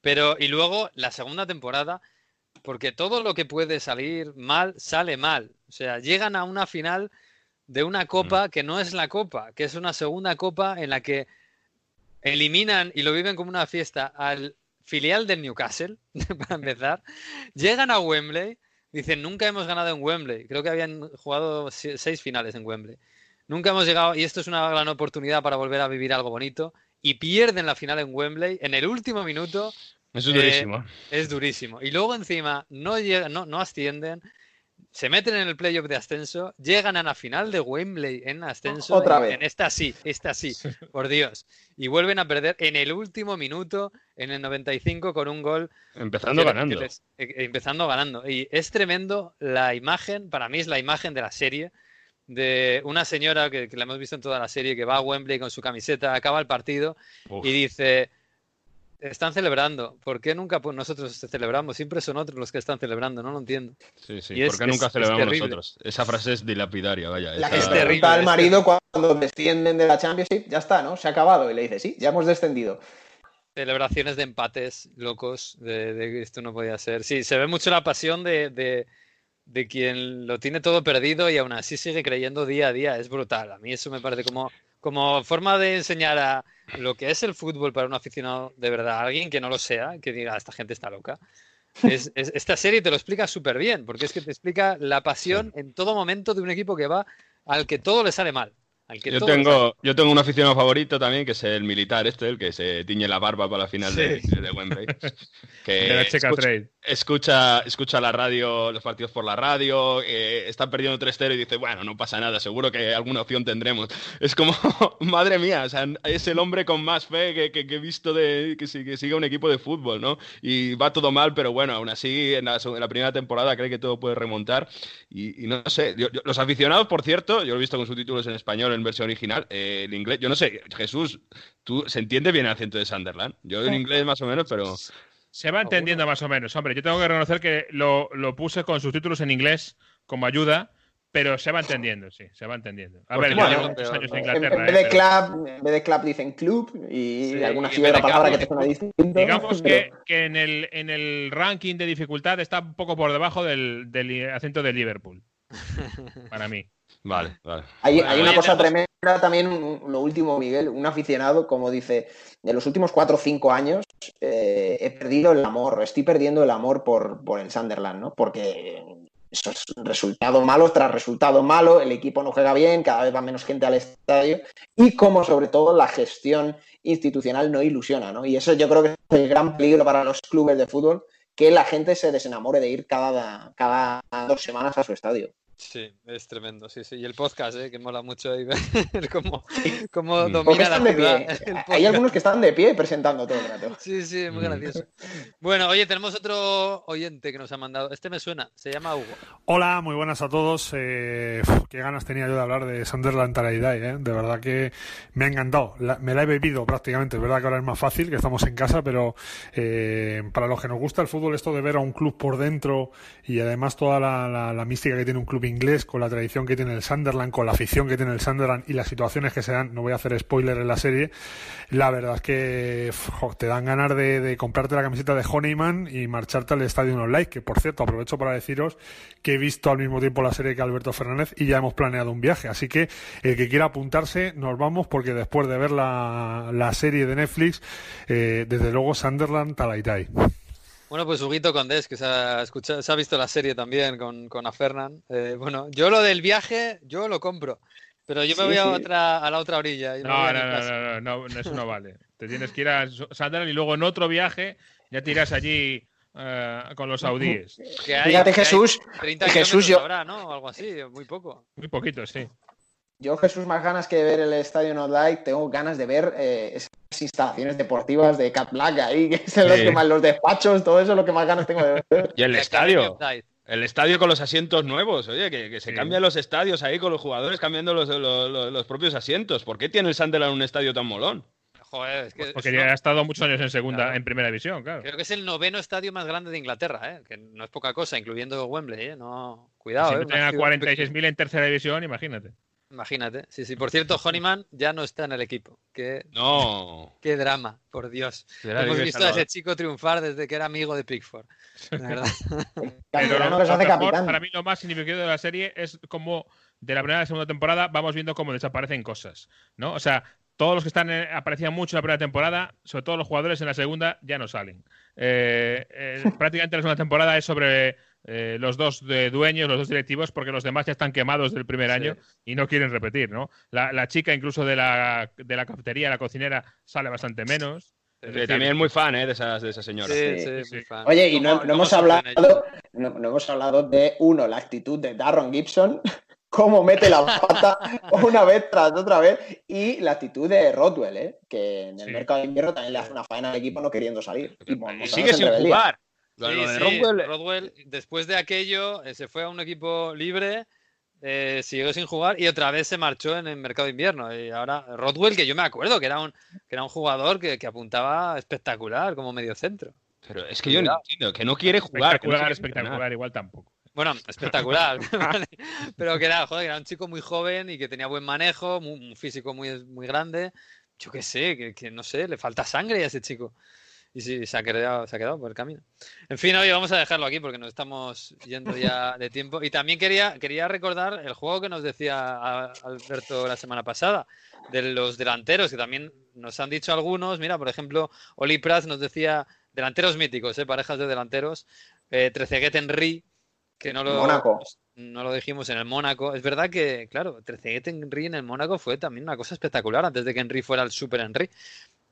Pero, y luego la segunda temporada, porque todo lo que puede salir mal, sale mal. O sea, llegan a una final de una copa que no es la copa, que es una segunda copa en la que eliminan y lo viven como una fiesta al filial del Newcastle, para empezar. Llegan a Wembley, dicen, nunca hemos ganado en Wembley. Creo que habían jugado se- seis finales en Wembley. Nunca hemos llegado, y esto es una gran oportunidad para volver a vivir algo bonito. Y pierden la final en Wembley en el último minuto. Eso es Eh, durísimo. Es durísimo. Y luego encima no no, no ascienden, se meten en el playoff de ascenso, llegan a la final de Wembley en ascenso. Otra vez. En esta sí, esta sí, por Dios. Y vuelven a perder en el último minuto, en el 95, con un gol. Empezando que- ganando. que les- eh, empezando ganando. Y es tremendo la imagen, para mí es la imagen de la serie, de una señora que, que la hemos visto en toda la serie, que va a Wembley con su camiseta, acaba el partido Uf. y dice, están celebrando, ¿por qué nunca pues, nosotros celebramos? Siempre son otros los que están celebrando, no lo entiendo. Sí, sí. y es- ¿Por qué es- nunca es celebramos nosotros? Esa frase es dilapidaria, vaya. La esa- que Es al marido cuando descienden de la Championship, ya está, ¿no? Se ha acabado. Y le dice, sí, ya hemos descendido. celebraciones de empates locos, de, de que esto no podía ser. Sí, se ve mucho la pasión de, de, de quien lo tiene todo perdido y aún así sigue creyendo día a día. Es brutal. A mí eso me parece como, como forma de enseñar a lo que es el fútbol para un aficionado de verdad, alguien que no lo sea, que diga, esta gente está loca. Es, es- esta serie te lo explica súper bien, porque es que te explica la pasión en todo momento de un equipo que va al que todo le sale mal. Al que Yo todo tengo, yo tengo un aficionado favorito también, que es el militar este, el que se tiñe la barba para la final de, Sí. de Wembley. Que De la Checa escucha, Trade. escucha, escucha la radio, los partidos por la radio, eh, están perdiendo 3-0 y dice, bueno, no pasa nada, seguro que alguna opción tendremos. Es como, madre mía, o sea, es el hombre con más fe que, que- que he visto de que, que siga un equipo de fútbol, ¿no? Y va todo mal, pero bueno, aún así, en la, en la primera temporada cree que todo puede remontar. Y, y no sé, yo- yo- los aficionados, por cierto, yo lo he visto con subtítulos en español, en versión original, eh, el inglés, yo no sé, Jesús, tú se entiende bien el acento de Sunderland. Yo en inglés más o menos, pero Se va entendiendo más o menos. Hombre, yo tengo que reconocer que lo, lo puse con subtítulos en inglés como ayuda, pero se va entendiendo, sí, se va entendiendo. A ver, yo Bueno, llevo muchos años en Inglaterra. en vez eh, de pero club, en vez de club dicen club y Sí, alguna y otra palabra club, que te suena distinto. Digamos que, pero- que en, el, en el ranking de dificultad está un poco por debajo del, del acento de Liverpool. Para mí. Vale, vale. Hay, Bueno, hay una cosa tenemos- tremenda también, lo último, Miguel, un aficionado, como dice, de los últimos cuatro o cinco años eh, he perdido el amor, estoy perdiendo el amor por, por el Sunderland, ¿no? Porque eso es resultado malo tras resultado malo, el equipo no juega bien, cada vez va menos gente al estadio y como sobre todo la gestión institucional no ilusiona, ¿no? Y eso yo creo que es el gran peligro para los clubes de fútbol, que la gente se desenamore de ir cada, cada dos semanas a su estadio. Sí, es tremendo, sí, sí. Y el podcast, ¿eh? que mola mucho ahí ver cómo, cómo Mm. ¿Por qué domina la ciudad. Hay algunos que están de pie presentando todo el rato. Sí, sí, muy Mm. gracioso. Bueno, oye, tenemos otro oyente que nos ha mandado. Este me suena, se llama Hugo. Hola, muy buenas a todos. Eh, qué ganas tenía yo de hablar de Sunderland Taradai, ¿eh? De verdad que me ha encantado. La- me la he bebido prácticamente. Es verdad que ahora es más fácil, que estamos en casa, pero eh, para los que nos gusta el fútbol, esto de ver a un club por dentro y además toda la, la- la mística que tiene un club inglés, con la tradición que tiene el Sunderland, con la afición que tiene el Sunderland y las situaciones que se dan, no voy a hacer spoiler en la serie, la verdad es que te dan ganas de, comprarte la camiseta de Honeyman y marcharte al Estadio Online, que por cierto aprovecho para deciros que he visto al mismo tiempo la serie que Alberto Fernández y ya hemos planeado un viaje. Así que el que quiera apuntarse, nos vamos porque después de ver la, la serie de Netflix, eh, desde luego Sunderland Talaitai. Bueno, pues Huguito Condés, que se ha, escuchado, se ha visto la serie también con, con a Fernan. Eh, bueno, yo lo del viaje, yo lo compro. Pero yo me Sí, voy a, sí. otra, a la otra orilla. y me voy No, a no, no, no, no, no, eso no vale. Te tienes que ir a Sunderland y luego en otro viaje ya te irás allí eh, con los saudíes. Fíjate, Jesús, 30 Jesús, kilómetros yo- habrá, ¿no? Algo así, muy poco. Muy poquito, sí. Yo, Jesús, más ganas que de ver el Estadio No Light, tengo ganas de ver eh, esas instalaciones deportivas de Cat Black ahí, que son los que más, los despachos, todo eso es lo que más ganas tengo de ver. Y el estadio. El estadio con los asientos nuevos, oye, que, que se Sí. cambian los estadios ahí con los jugadores cambiando los, los- los- los propios asientos. ¿Por qué tiene el Sunderland un estadio tan molón? Joder, es que Pues porque es ya ha estado muchos años en segunda, Claro. en primera división, claro. Creo que es el noveno estadio más grande de Inglaterra, ¿eh? que no es poca cosa, incluyendo Wembley. ¿eh? No, cuidado. Siempre ¿eh? a ciudad 46.000 en tercera división, imagínate. Imagínate. Sí, sí. Por cierto, Honeyman ya no está en el equipo. Qué, No. qué drama, por Dios. Hemos visto a ese chico triunfar desde que era amigo de Pickford. De verdad. El Pero lo que se hace mejor, capitán. para mí lo más significativo de la serie es como de la primera a la segunda temporada vamos viendo cómo desaparecen cosas, ¿no? O sea, todos los que están en- aparecían mucho en la primera temporada, sobre todo los jugadores en la segunda, ya no salen. Eh, eh, prácticamente la segunda temporada es sobre eh, los dos de dueños, los dos directivos, porque los demás ya están quemados del primer Sí. año y no quieren repetir, ¿no? La, la chica incluso de la, de la cafetería, la cocinera, sale bastante menos. Es Que decir, también es muy fan, ¿eh? De esa, de esa señora. Sí, Sí, sí, sí. muy fan. Oye, y no, ¿Cómo- no cómo hemos hablado, no, no hemos hablado de, uno, la actitud de Darron Gibson, cómo mete la pata una vez tras otra vez, y la actitud de Rodwell, ¿eh? que en el Sí. mercado de invierno también le hace una faena al equipo no queriendo salir. Y, sigue sin jugar. Lo, Sí, lo de sí, Rodwell- Rodwell, después de aquello, eh, se fue a un equipo libre, eh, siguió sin jugar y otra vez se marchó en el mercado de invierno. Y ahora Rodwell, que yo me acuerdo que era un, que era un jugador que, que apuntaba espectacular como medio centro. Pero es que yo no entiendo, que no quiere jugar. que no espectacular, quiere espectacular, entrenar. igual tampoco. Bueno, espectacular, ¿vale? pero que era, joder, era un chico muy joven y que tenía buen manejo, un físico muy, muy grande, yo qué sé, que, que no sé, le falta sangre a ese chico. Y sí, se ha, quedado, se ha quedado por el camino. En fin, hoy vamos a dejarlo aquí porque nos estamos yendo ya de tiempo. Y también quería, quería recordar el juego que nos decía a- Alberto la semana pasada, de los delanteros, que también nos han dicho algunos. Mira, por ejemplo, Oli Prats nos decía delanteros míticos, ¿eh? parejas de delanteros. Eh, Trezeguet Henry, que no lo, Mónaco. no lo dijimos en el Mónaco. Es verdad que, claro, Trezeguet Henry en el Mónaco fue también una cosa espectacular antes de que Henry fuera el Super Henry.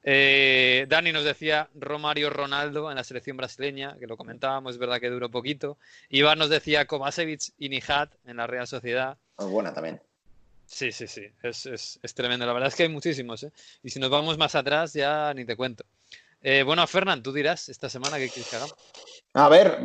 Eh, Dani nos decía Romario Ronaldo en la selección brasileña, que lo comentábamos, es verdad que duró poquito. Iván nos decía Kovacevic y Nijat en la Real Sociedad. Muy buena también. Sí, sí, sí, es, es- es tremendo. La verdad es que hay muchísimos, ¿eh? Y si nos vamos más atrás, ya ni te cuento. Eh, bueno, Fernán, tú dirás esta semana qué quieres que hagamos. A ver,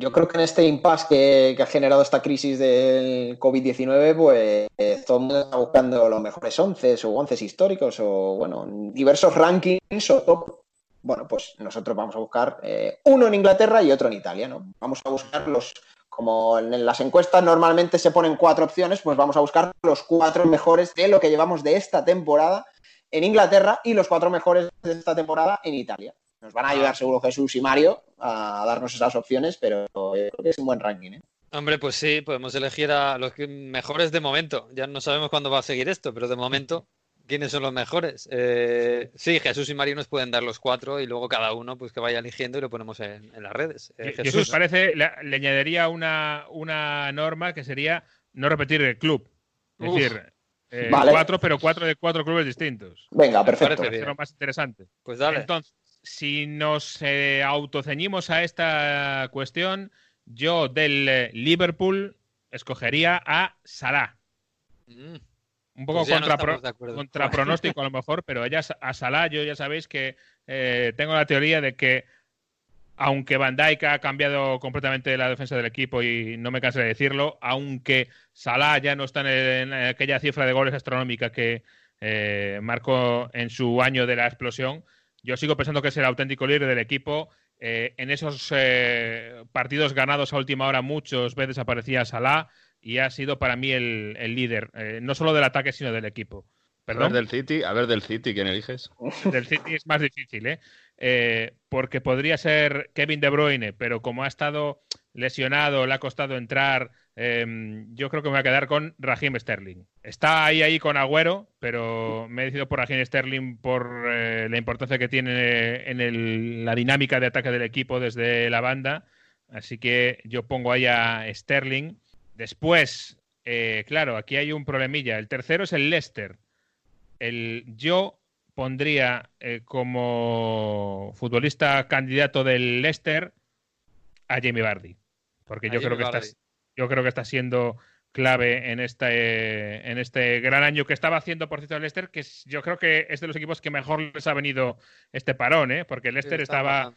yo creo que en este impasse que, ha generado esta crisis del COVID-19, pues todo el mundo está buscando los mejores once o once históricos o, bueno, diversos rankings o top. Bueno, pues nosotros vamos a buscar eh, uno en Inglaterra y otro en Italia, ¿no? Vamos a buscar los, como en las encuestas normalmente se ponen cuatro opciones, pues vamos a buscar los cuatro mejores de lo que llevamos de esta temporada en Inglaterra y los cuatro mejores de esta temporada en Italia. Nos van a ayudar seguro Jesús y Mario a darnos esas opciones, pero yo creo que es un buen ranking. ¿eh? Hombre, pues sí, podemos elegir a los que- mejores de momento. Ya no sabemos cuándo va a seguir esto, pero de momento, ¿quiénes son los mejores? Eh, sí, Jesús y Mario nos pueden dar los cuatro y luego cada uno pues que vaya eligiendo y lo ponemos en, en las redes. Eh, os parece, le, le añadiría una, una norma que sería no repetir el club. Es Uf. decir, eh, Vale. cuatro, pero cuatro de cuatro clubes distintos. Venga, Me perfecto. parece más interesante. Pues dale. Entonces, si nos eh, autoceñimos a esta cuestión, yo del eh, Liverpool escogería a Salah. Mm, Un poco Pues no contra, pronóstico a lo mejor, pero ella, a Salah yo ya sabéis que eh, tengo la teoría de que aunque Van Dijk ha cambiado completamente la defensa del equipo y no me canso de decirlo, aunque Salah ya no está en, el- en aquella cifra de goles astronómica que eh, marcó en su año de la explosión, yo sigo pensando que es el auténtico líder del equipo. Eh, en esos eh, partidos ganados a última hora muchas veces aparecía Salah y ha sido para mí el, el líder, eh, no solo del ataque sino del equipo. A ver del City, a ver del City, ¿quién eliges? del City es más difícil, ¿eh? Eh, porque podría ser Kevin De Bruyne, pero como ha estado lesionado, le ha costado entrar, eh, yo creo que me voy a quedar con Raheem Sterling. Está ahí ahí con Agüero, pero me he decidido por Raheem Sterling por eh, la importancia que tiene en el- la dinámica de ataque del equipo desde la banda. Así que yo pongo ahí a Sterling. Después, eh, claro, aquí hay un problemilla. El tercero es el Leicester. El, yo pondría eh, como futbolista candidato del Leicester a Jamie Vardy. Porque yo creo, que está, Vardy. Yo creo que está siendo clave en este, en este gran año que estaba haciendo, por cierto, el Leicester, que es- yo creo que es de los equipos que mejor les ha venido este parón, ¿eh? porque el Leicester estaba,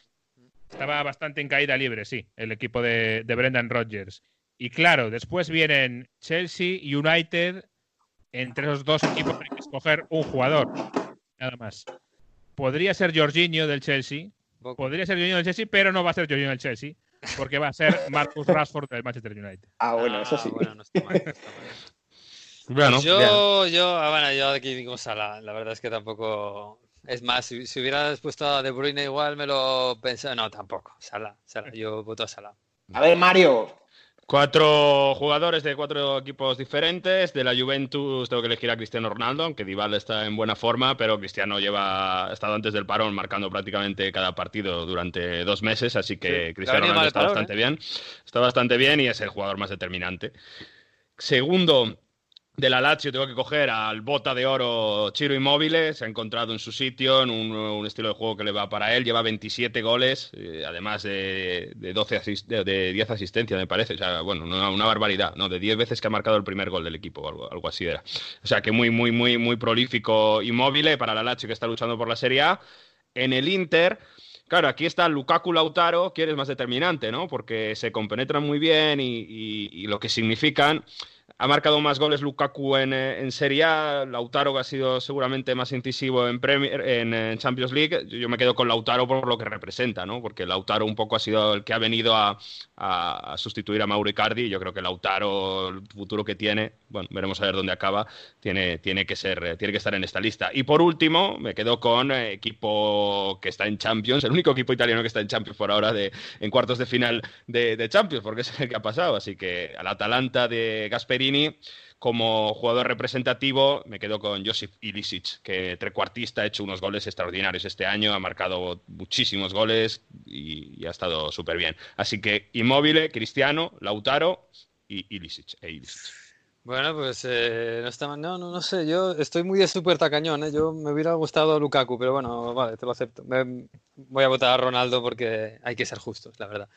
estaba bastante en caída libre, sí, el equipo de, de Brendan Rodgers. Y claro, después vienen Chelsea, United. Entre esos dos equipos hay que escoger un jugador, nada más. Podría ser Jorginho del Chelsea, podría ser Jorginho del Chelsea, pero no va a ser Jorginho del Chelsea, porque va a ser Marcus Rashford del Manchester United. Ah, bueno, eso Ah, sí. bueno, no está mal, no está mal. Bueno, yo, yo, ah, bueno, yo aquí digo Salah. La verdad es que tampoco. Es más, si, si hubieras puesto a De Bruyne igual me lo pensaba. No, tampoco. Salah, Salah. Yo voto a Salah. A ver, Mario. Cuatro jugadores de cuatro equipos diferentes. De la Juventus tengo que elegir a Cristiano Ronaldo, aunque Dybala está en buena forma, pero Cristiano lleva ha estado antes del parón marcando prácticamente cada partido durante dos meses, así que Sí, Cristiano Ronaldo está parón, bastante ¿eh? bien. Está bastante bien y es el jugador más determinante. Segundo, de la Lazio tengo que coger al bota de oro Chiro Immobile, se ha encontrado en su sitio, en un, un estilo de juego que le va para él, lleva 27 goles, eh, además de, de 12 asis- de, de 10 asistencias me parece, o sea, bueno, una, una barbaridad, ¿no? De 10 veces que ha marcado el primer gol del equipo, algo, algo así era. O sea, que muy, muy, muy, muy prolífico Immobile para la Lazio que está luchando por la Serie A. En el Inter, Claro, aquí está Lukaku Lautaro, que eres más determinante, ¿no? Porque se compenetran muy bien y, y- y lo que significan. Ha marcado más goles Lukaku en, eh, en Serie A, Lautaro que ha sido seguramente más incisivo en, Premier, en, Champions League. Yo me quedo con Lautaro por lo que representa, ¿no? Porque Lautaro un poco ha sido el que ha venido a, a, sustituir a Mauro Icardi. Yo creo que Lautaro, el futuro que tiene, bueno, veremos a ver dónde acaba, tiene, tiene, que, ser, eh, tiene que estar en esta lista. Y por último, me quedo con eh, equipo que está en Champions, el único equipo italiano que está en Champions por ahora de, en cuartos de final de, de Champions, porque es el que ha pasado. Así que al Atalanta de Gasperini como jugador representativo me quedo con Josip Ilicic, que trecuartista ha hecho unos goles extraordinarios este año, ha marcado muchísimos goles y, ha estado súper bien. Así que Inmóvil, Cristiano, Lautaro y Ilicic. E Bueno, pues eh, no, está, no, no, no, sé, yo estoy muy de súper tacañón, ¿eh? yo me hubiera gustado Lukaku, pero bueno, vale, te lo acepto. voy a votar a Ronaldo porque hay que ser justos, la verdad.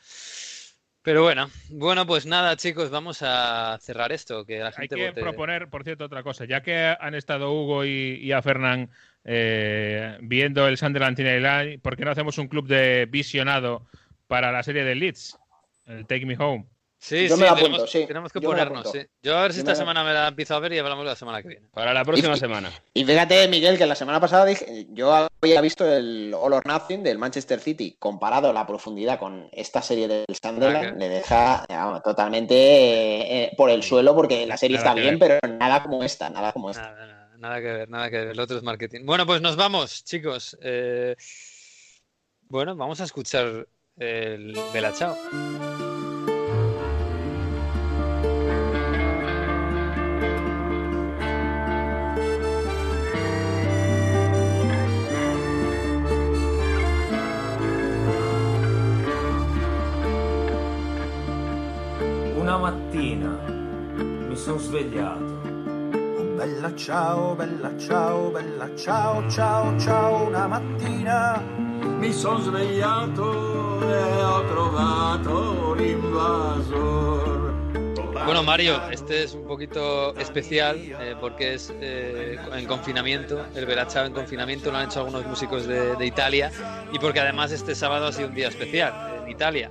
Pero bueno, bueno, pues nada, chicos, vamos a cerrar esto. Que la gente Hay que proponer, por cierto, otra cosa. Ya que han estado Hugo y, a Fernán eh, viendo el Sunderland Tiene ¿por qué no hacemos un club de visionado para la serie de Leeds? El Take Me Home. Sí, sí, tenemos, que ponernos. Yo a ver si esta semana me la empiezo a ver y hablamos la semana que viene. Para la próxima semana. Y fíjate, Miguel, que la semana pasada dije, yo había visto el All or Nothing del Manchester City comparado la profundidad con esta serie del Sunderland, le deja totalmente eh, por el suelo porque la serie está bien, pero nada como esta, nada como esta. Nada, que ver, nada que ver. El otro es marketing. Bueno, pues nos vamos, chicos. Eh, bueno, vamos a escuchar el Bella Chao. Mattina mi sono svegliato. Oh, bella ciao, bella ciao, bella ciao, ciao, ciao, una mattina mi sono svegliato e ho trovato l'invasor. Bueno, Mario, este es un poquito especial eh, porque es eh, en confinamiento, el Verachao en confinamiento, lo han hecho algunos músicos de, de Italia y porque además este sábado ha sido un día especial en Italia.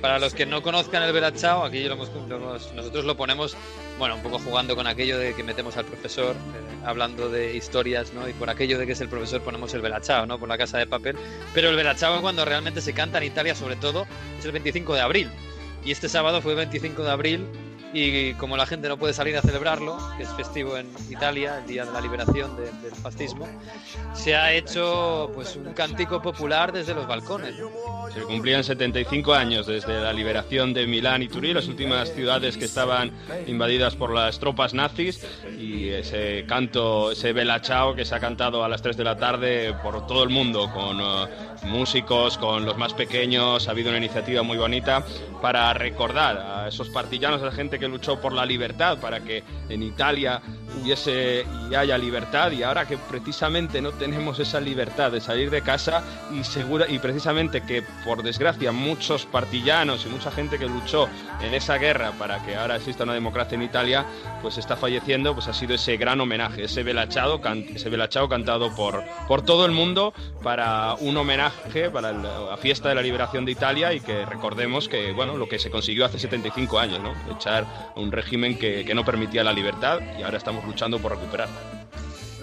Para los que no conozcan el Verachao, aquí lo nosotros lo ponemos, bueno, un poco jugando con aquello de que metemos al profesor, eh, hablando de historias, ¿no? Y por aquello de que es el profesor ponemos el Verachao, ¿no? Por la casa de papel. Pero el Verachao cuando realmente se canta en Italia, sobre todo, es el 25 de abril. Y este sábado fue el 25 de abril y como la gente no puede salir a celebrarlo, que es festivo en Italia, el día de la liberación del fascismo, se ha hecho pues un cántico popular desde los balcones. Se cumplían 75 años desde la liberación de Milán y Turín, las últimas ciudades que estaban invadidas por las tropas nazis, y ese canto, ese Bella Ciao que se ha cantado a las 3 de la tarde por todo el mundo, con uh, músicos, con los más pequeños, ha habido una iniciativa muy bonita para recordar a esos partillanos, a la gente que luchó por la libertad, para que en Italia hubiese y haya libertad y ahora que precisamente no tenemos esa libertad de salir de casa y segura y precisamente que por desgracia muchos partillanos y mucha gente que luchó en esa guerra para que ahora exista una democracia en Italia pues está falleciendo pues ha sido ese gran homenaje ese velachado ese velachado cantado por por todo el mundo para un homenaje para la fiesta de la liberación de Italia y que recordemos que bueno lo que se consiguió hace 75 años no echar un régimen que, que no permitía la libertad y ahora estamos luchando por recuperar.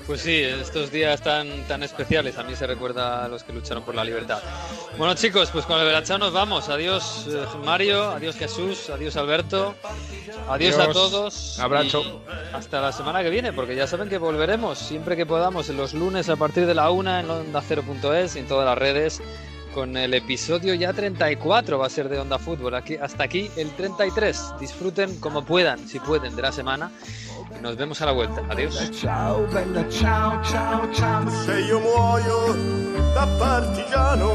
Pues sí, estos días tan, tan especiales a mí se recuerda a los que lucharon por la libertad. Bueno chicos, pues con el Verachao nos vamos. Adiós eh, Mario, adiós Jesús, adiós Alberto, adiós, a todos. Abrazo. Hasta la semana que viene, porque ya saben que volveremos siempre que podamos, en los lunes a partir de la una en onda0.es y en todas las redes con el episodio ya 34 va a ser de Onda Fútbol. Aquí, hasta aquí el 33. Disfruten como puedan, si pueden, de la semana. Nos vemos a la vuelta. Adiós. Ciao, bella, ciao, ciao, ciao. Se io muoio da partigiano,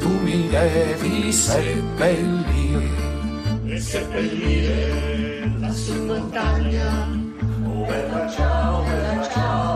tu mi devi seppellire. E seppellire in montagna. Oh, bella ciao, bella ciao,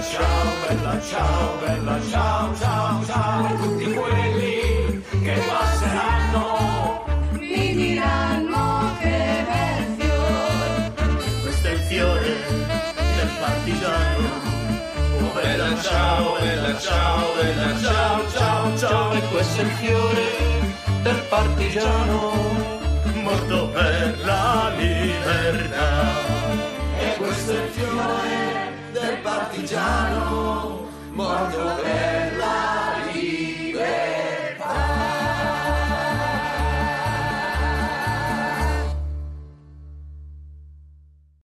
bella ciao, bella ciao, bella ciao, ciao, ciao a tutti quelli che passeranno. Mi diranno che bel fiore, Questo è il fiore del partigiano. Oh bella ciao, bella ciao, bella ciao, ciao, ciao. E questo è il fiore del partigiano, morto per la libertà. E questo è il fiore del partigiano, morto per la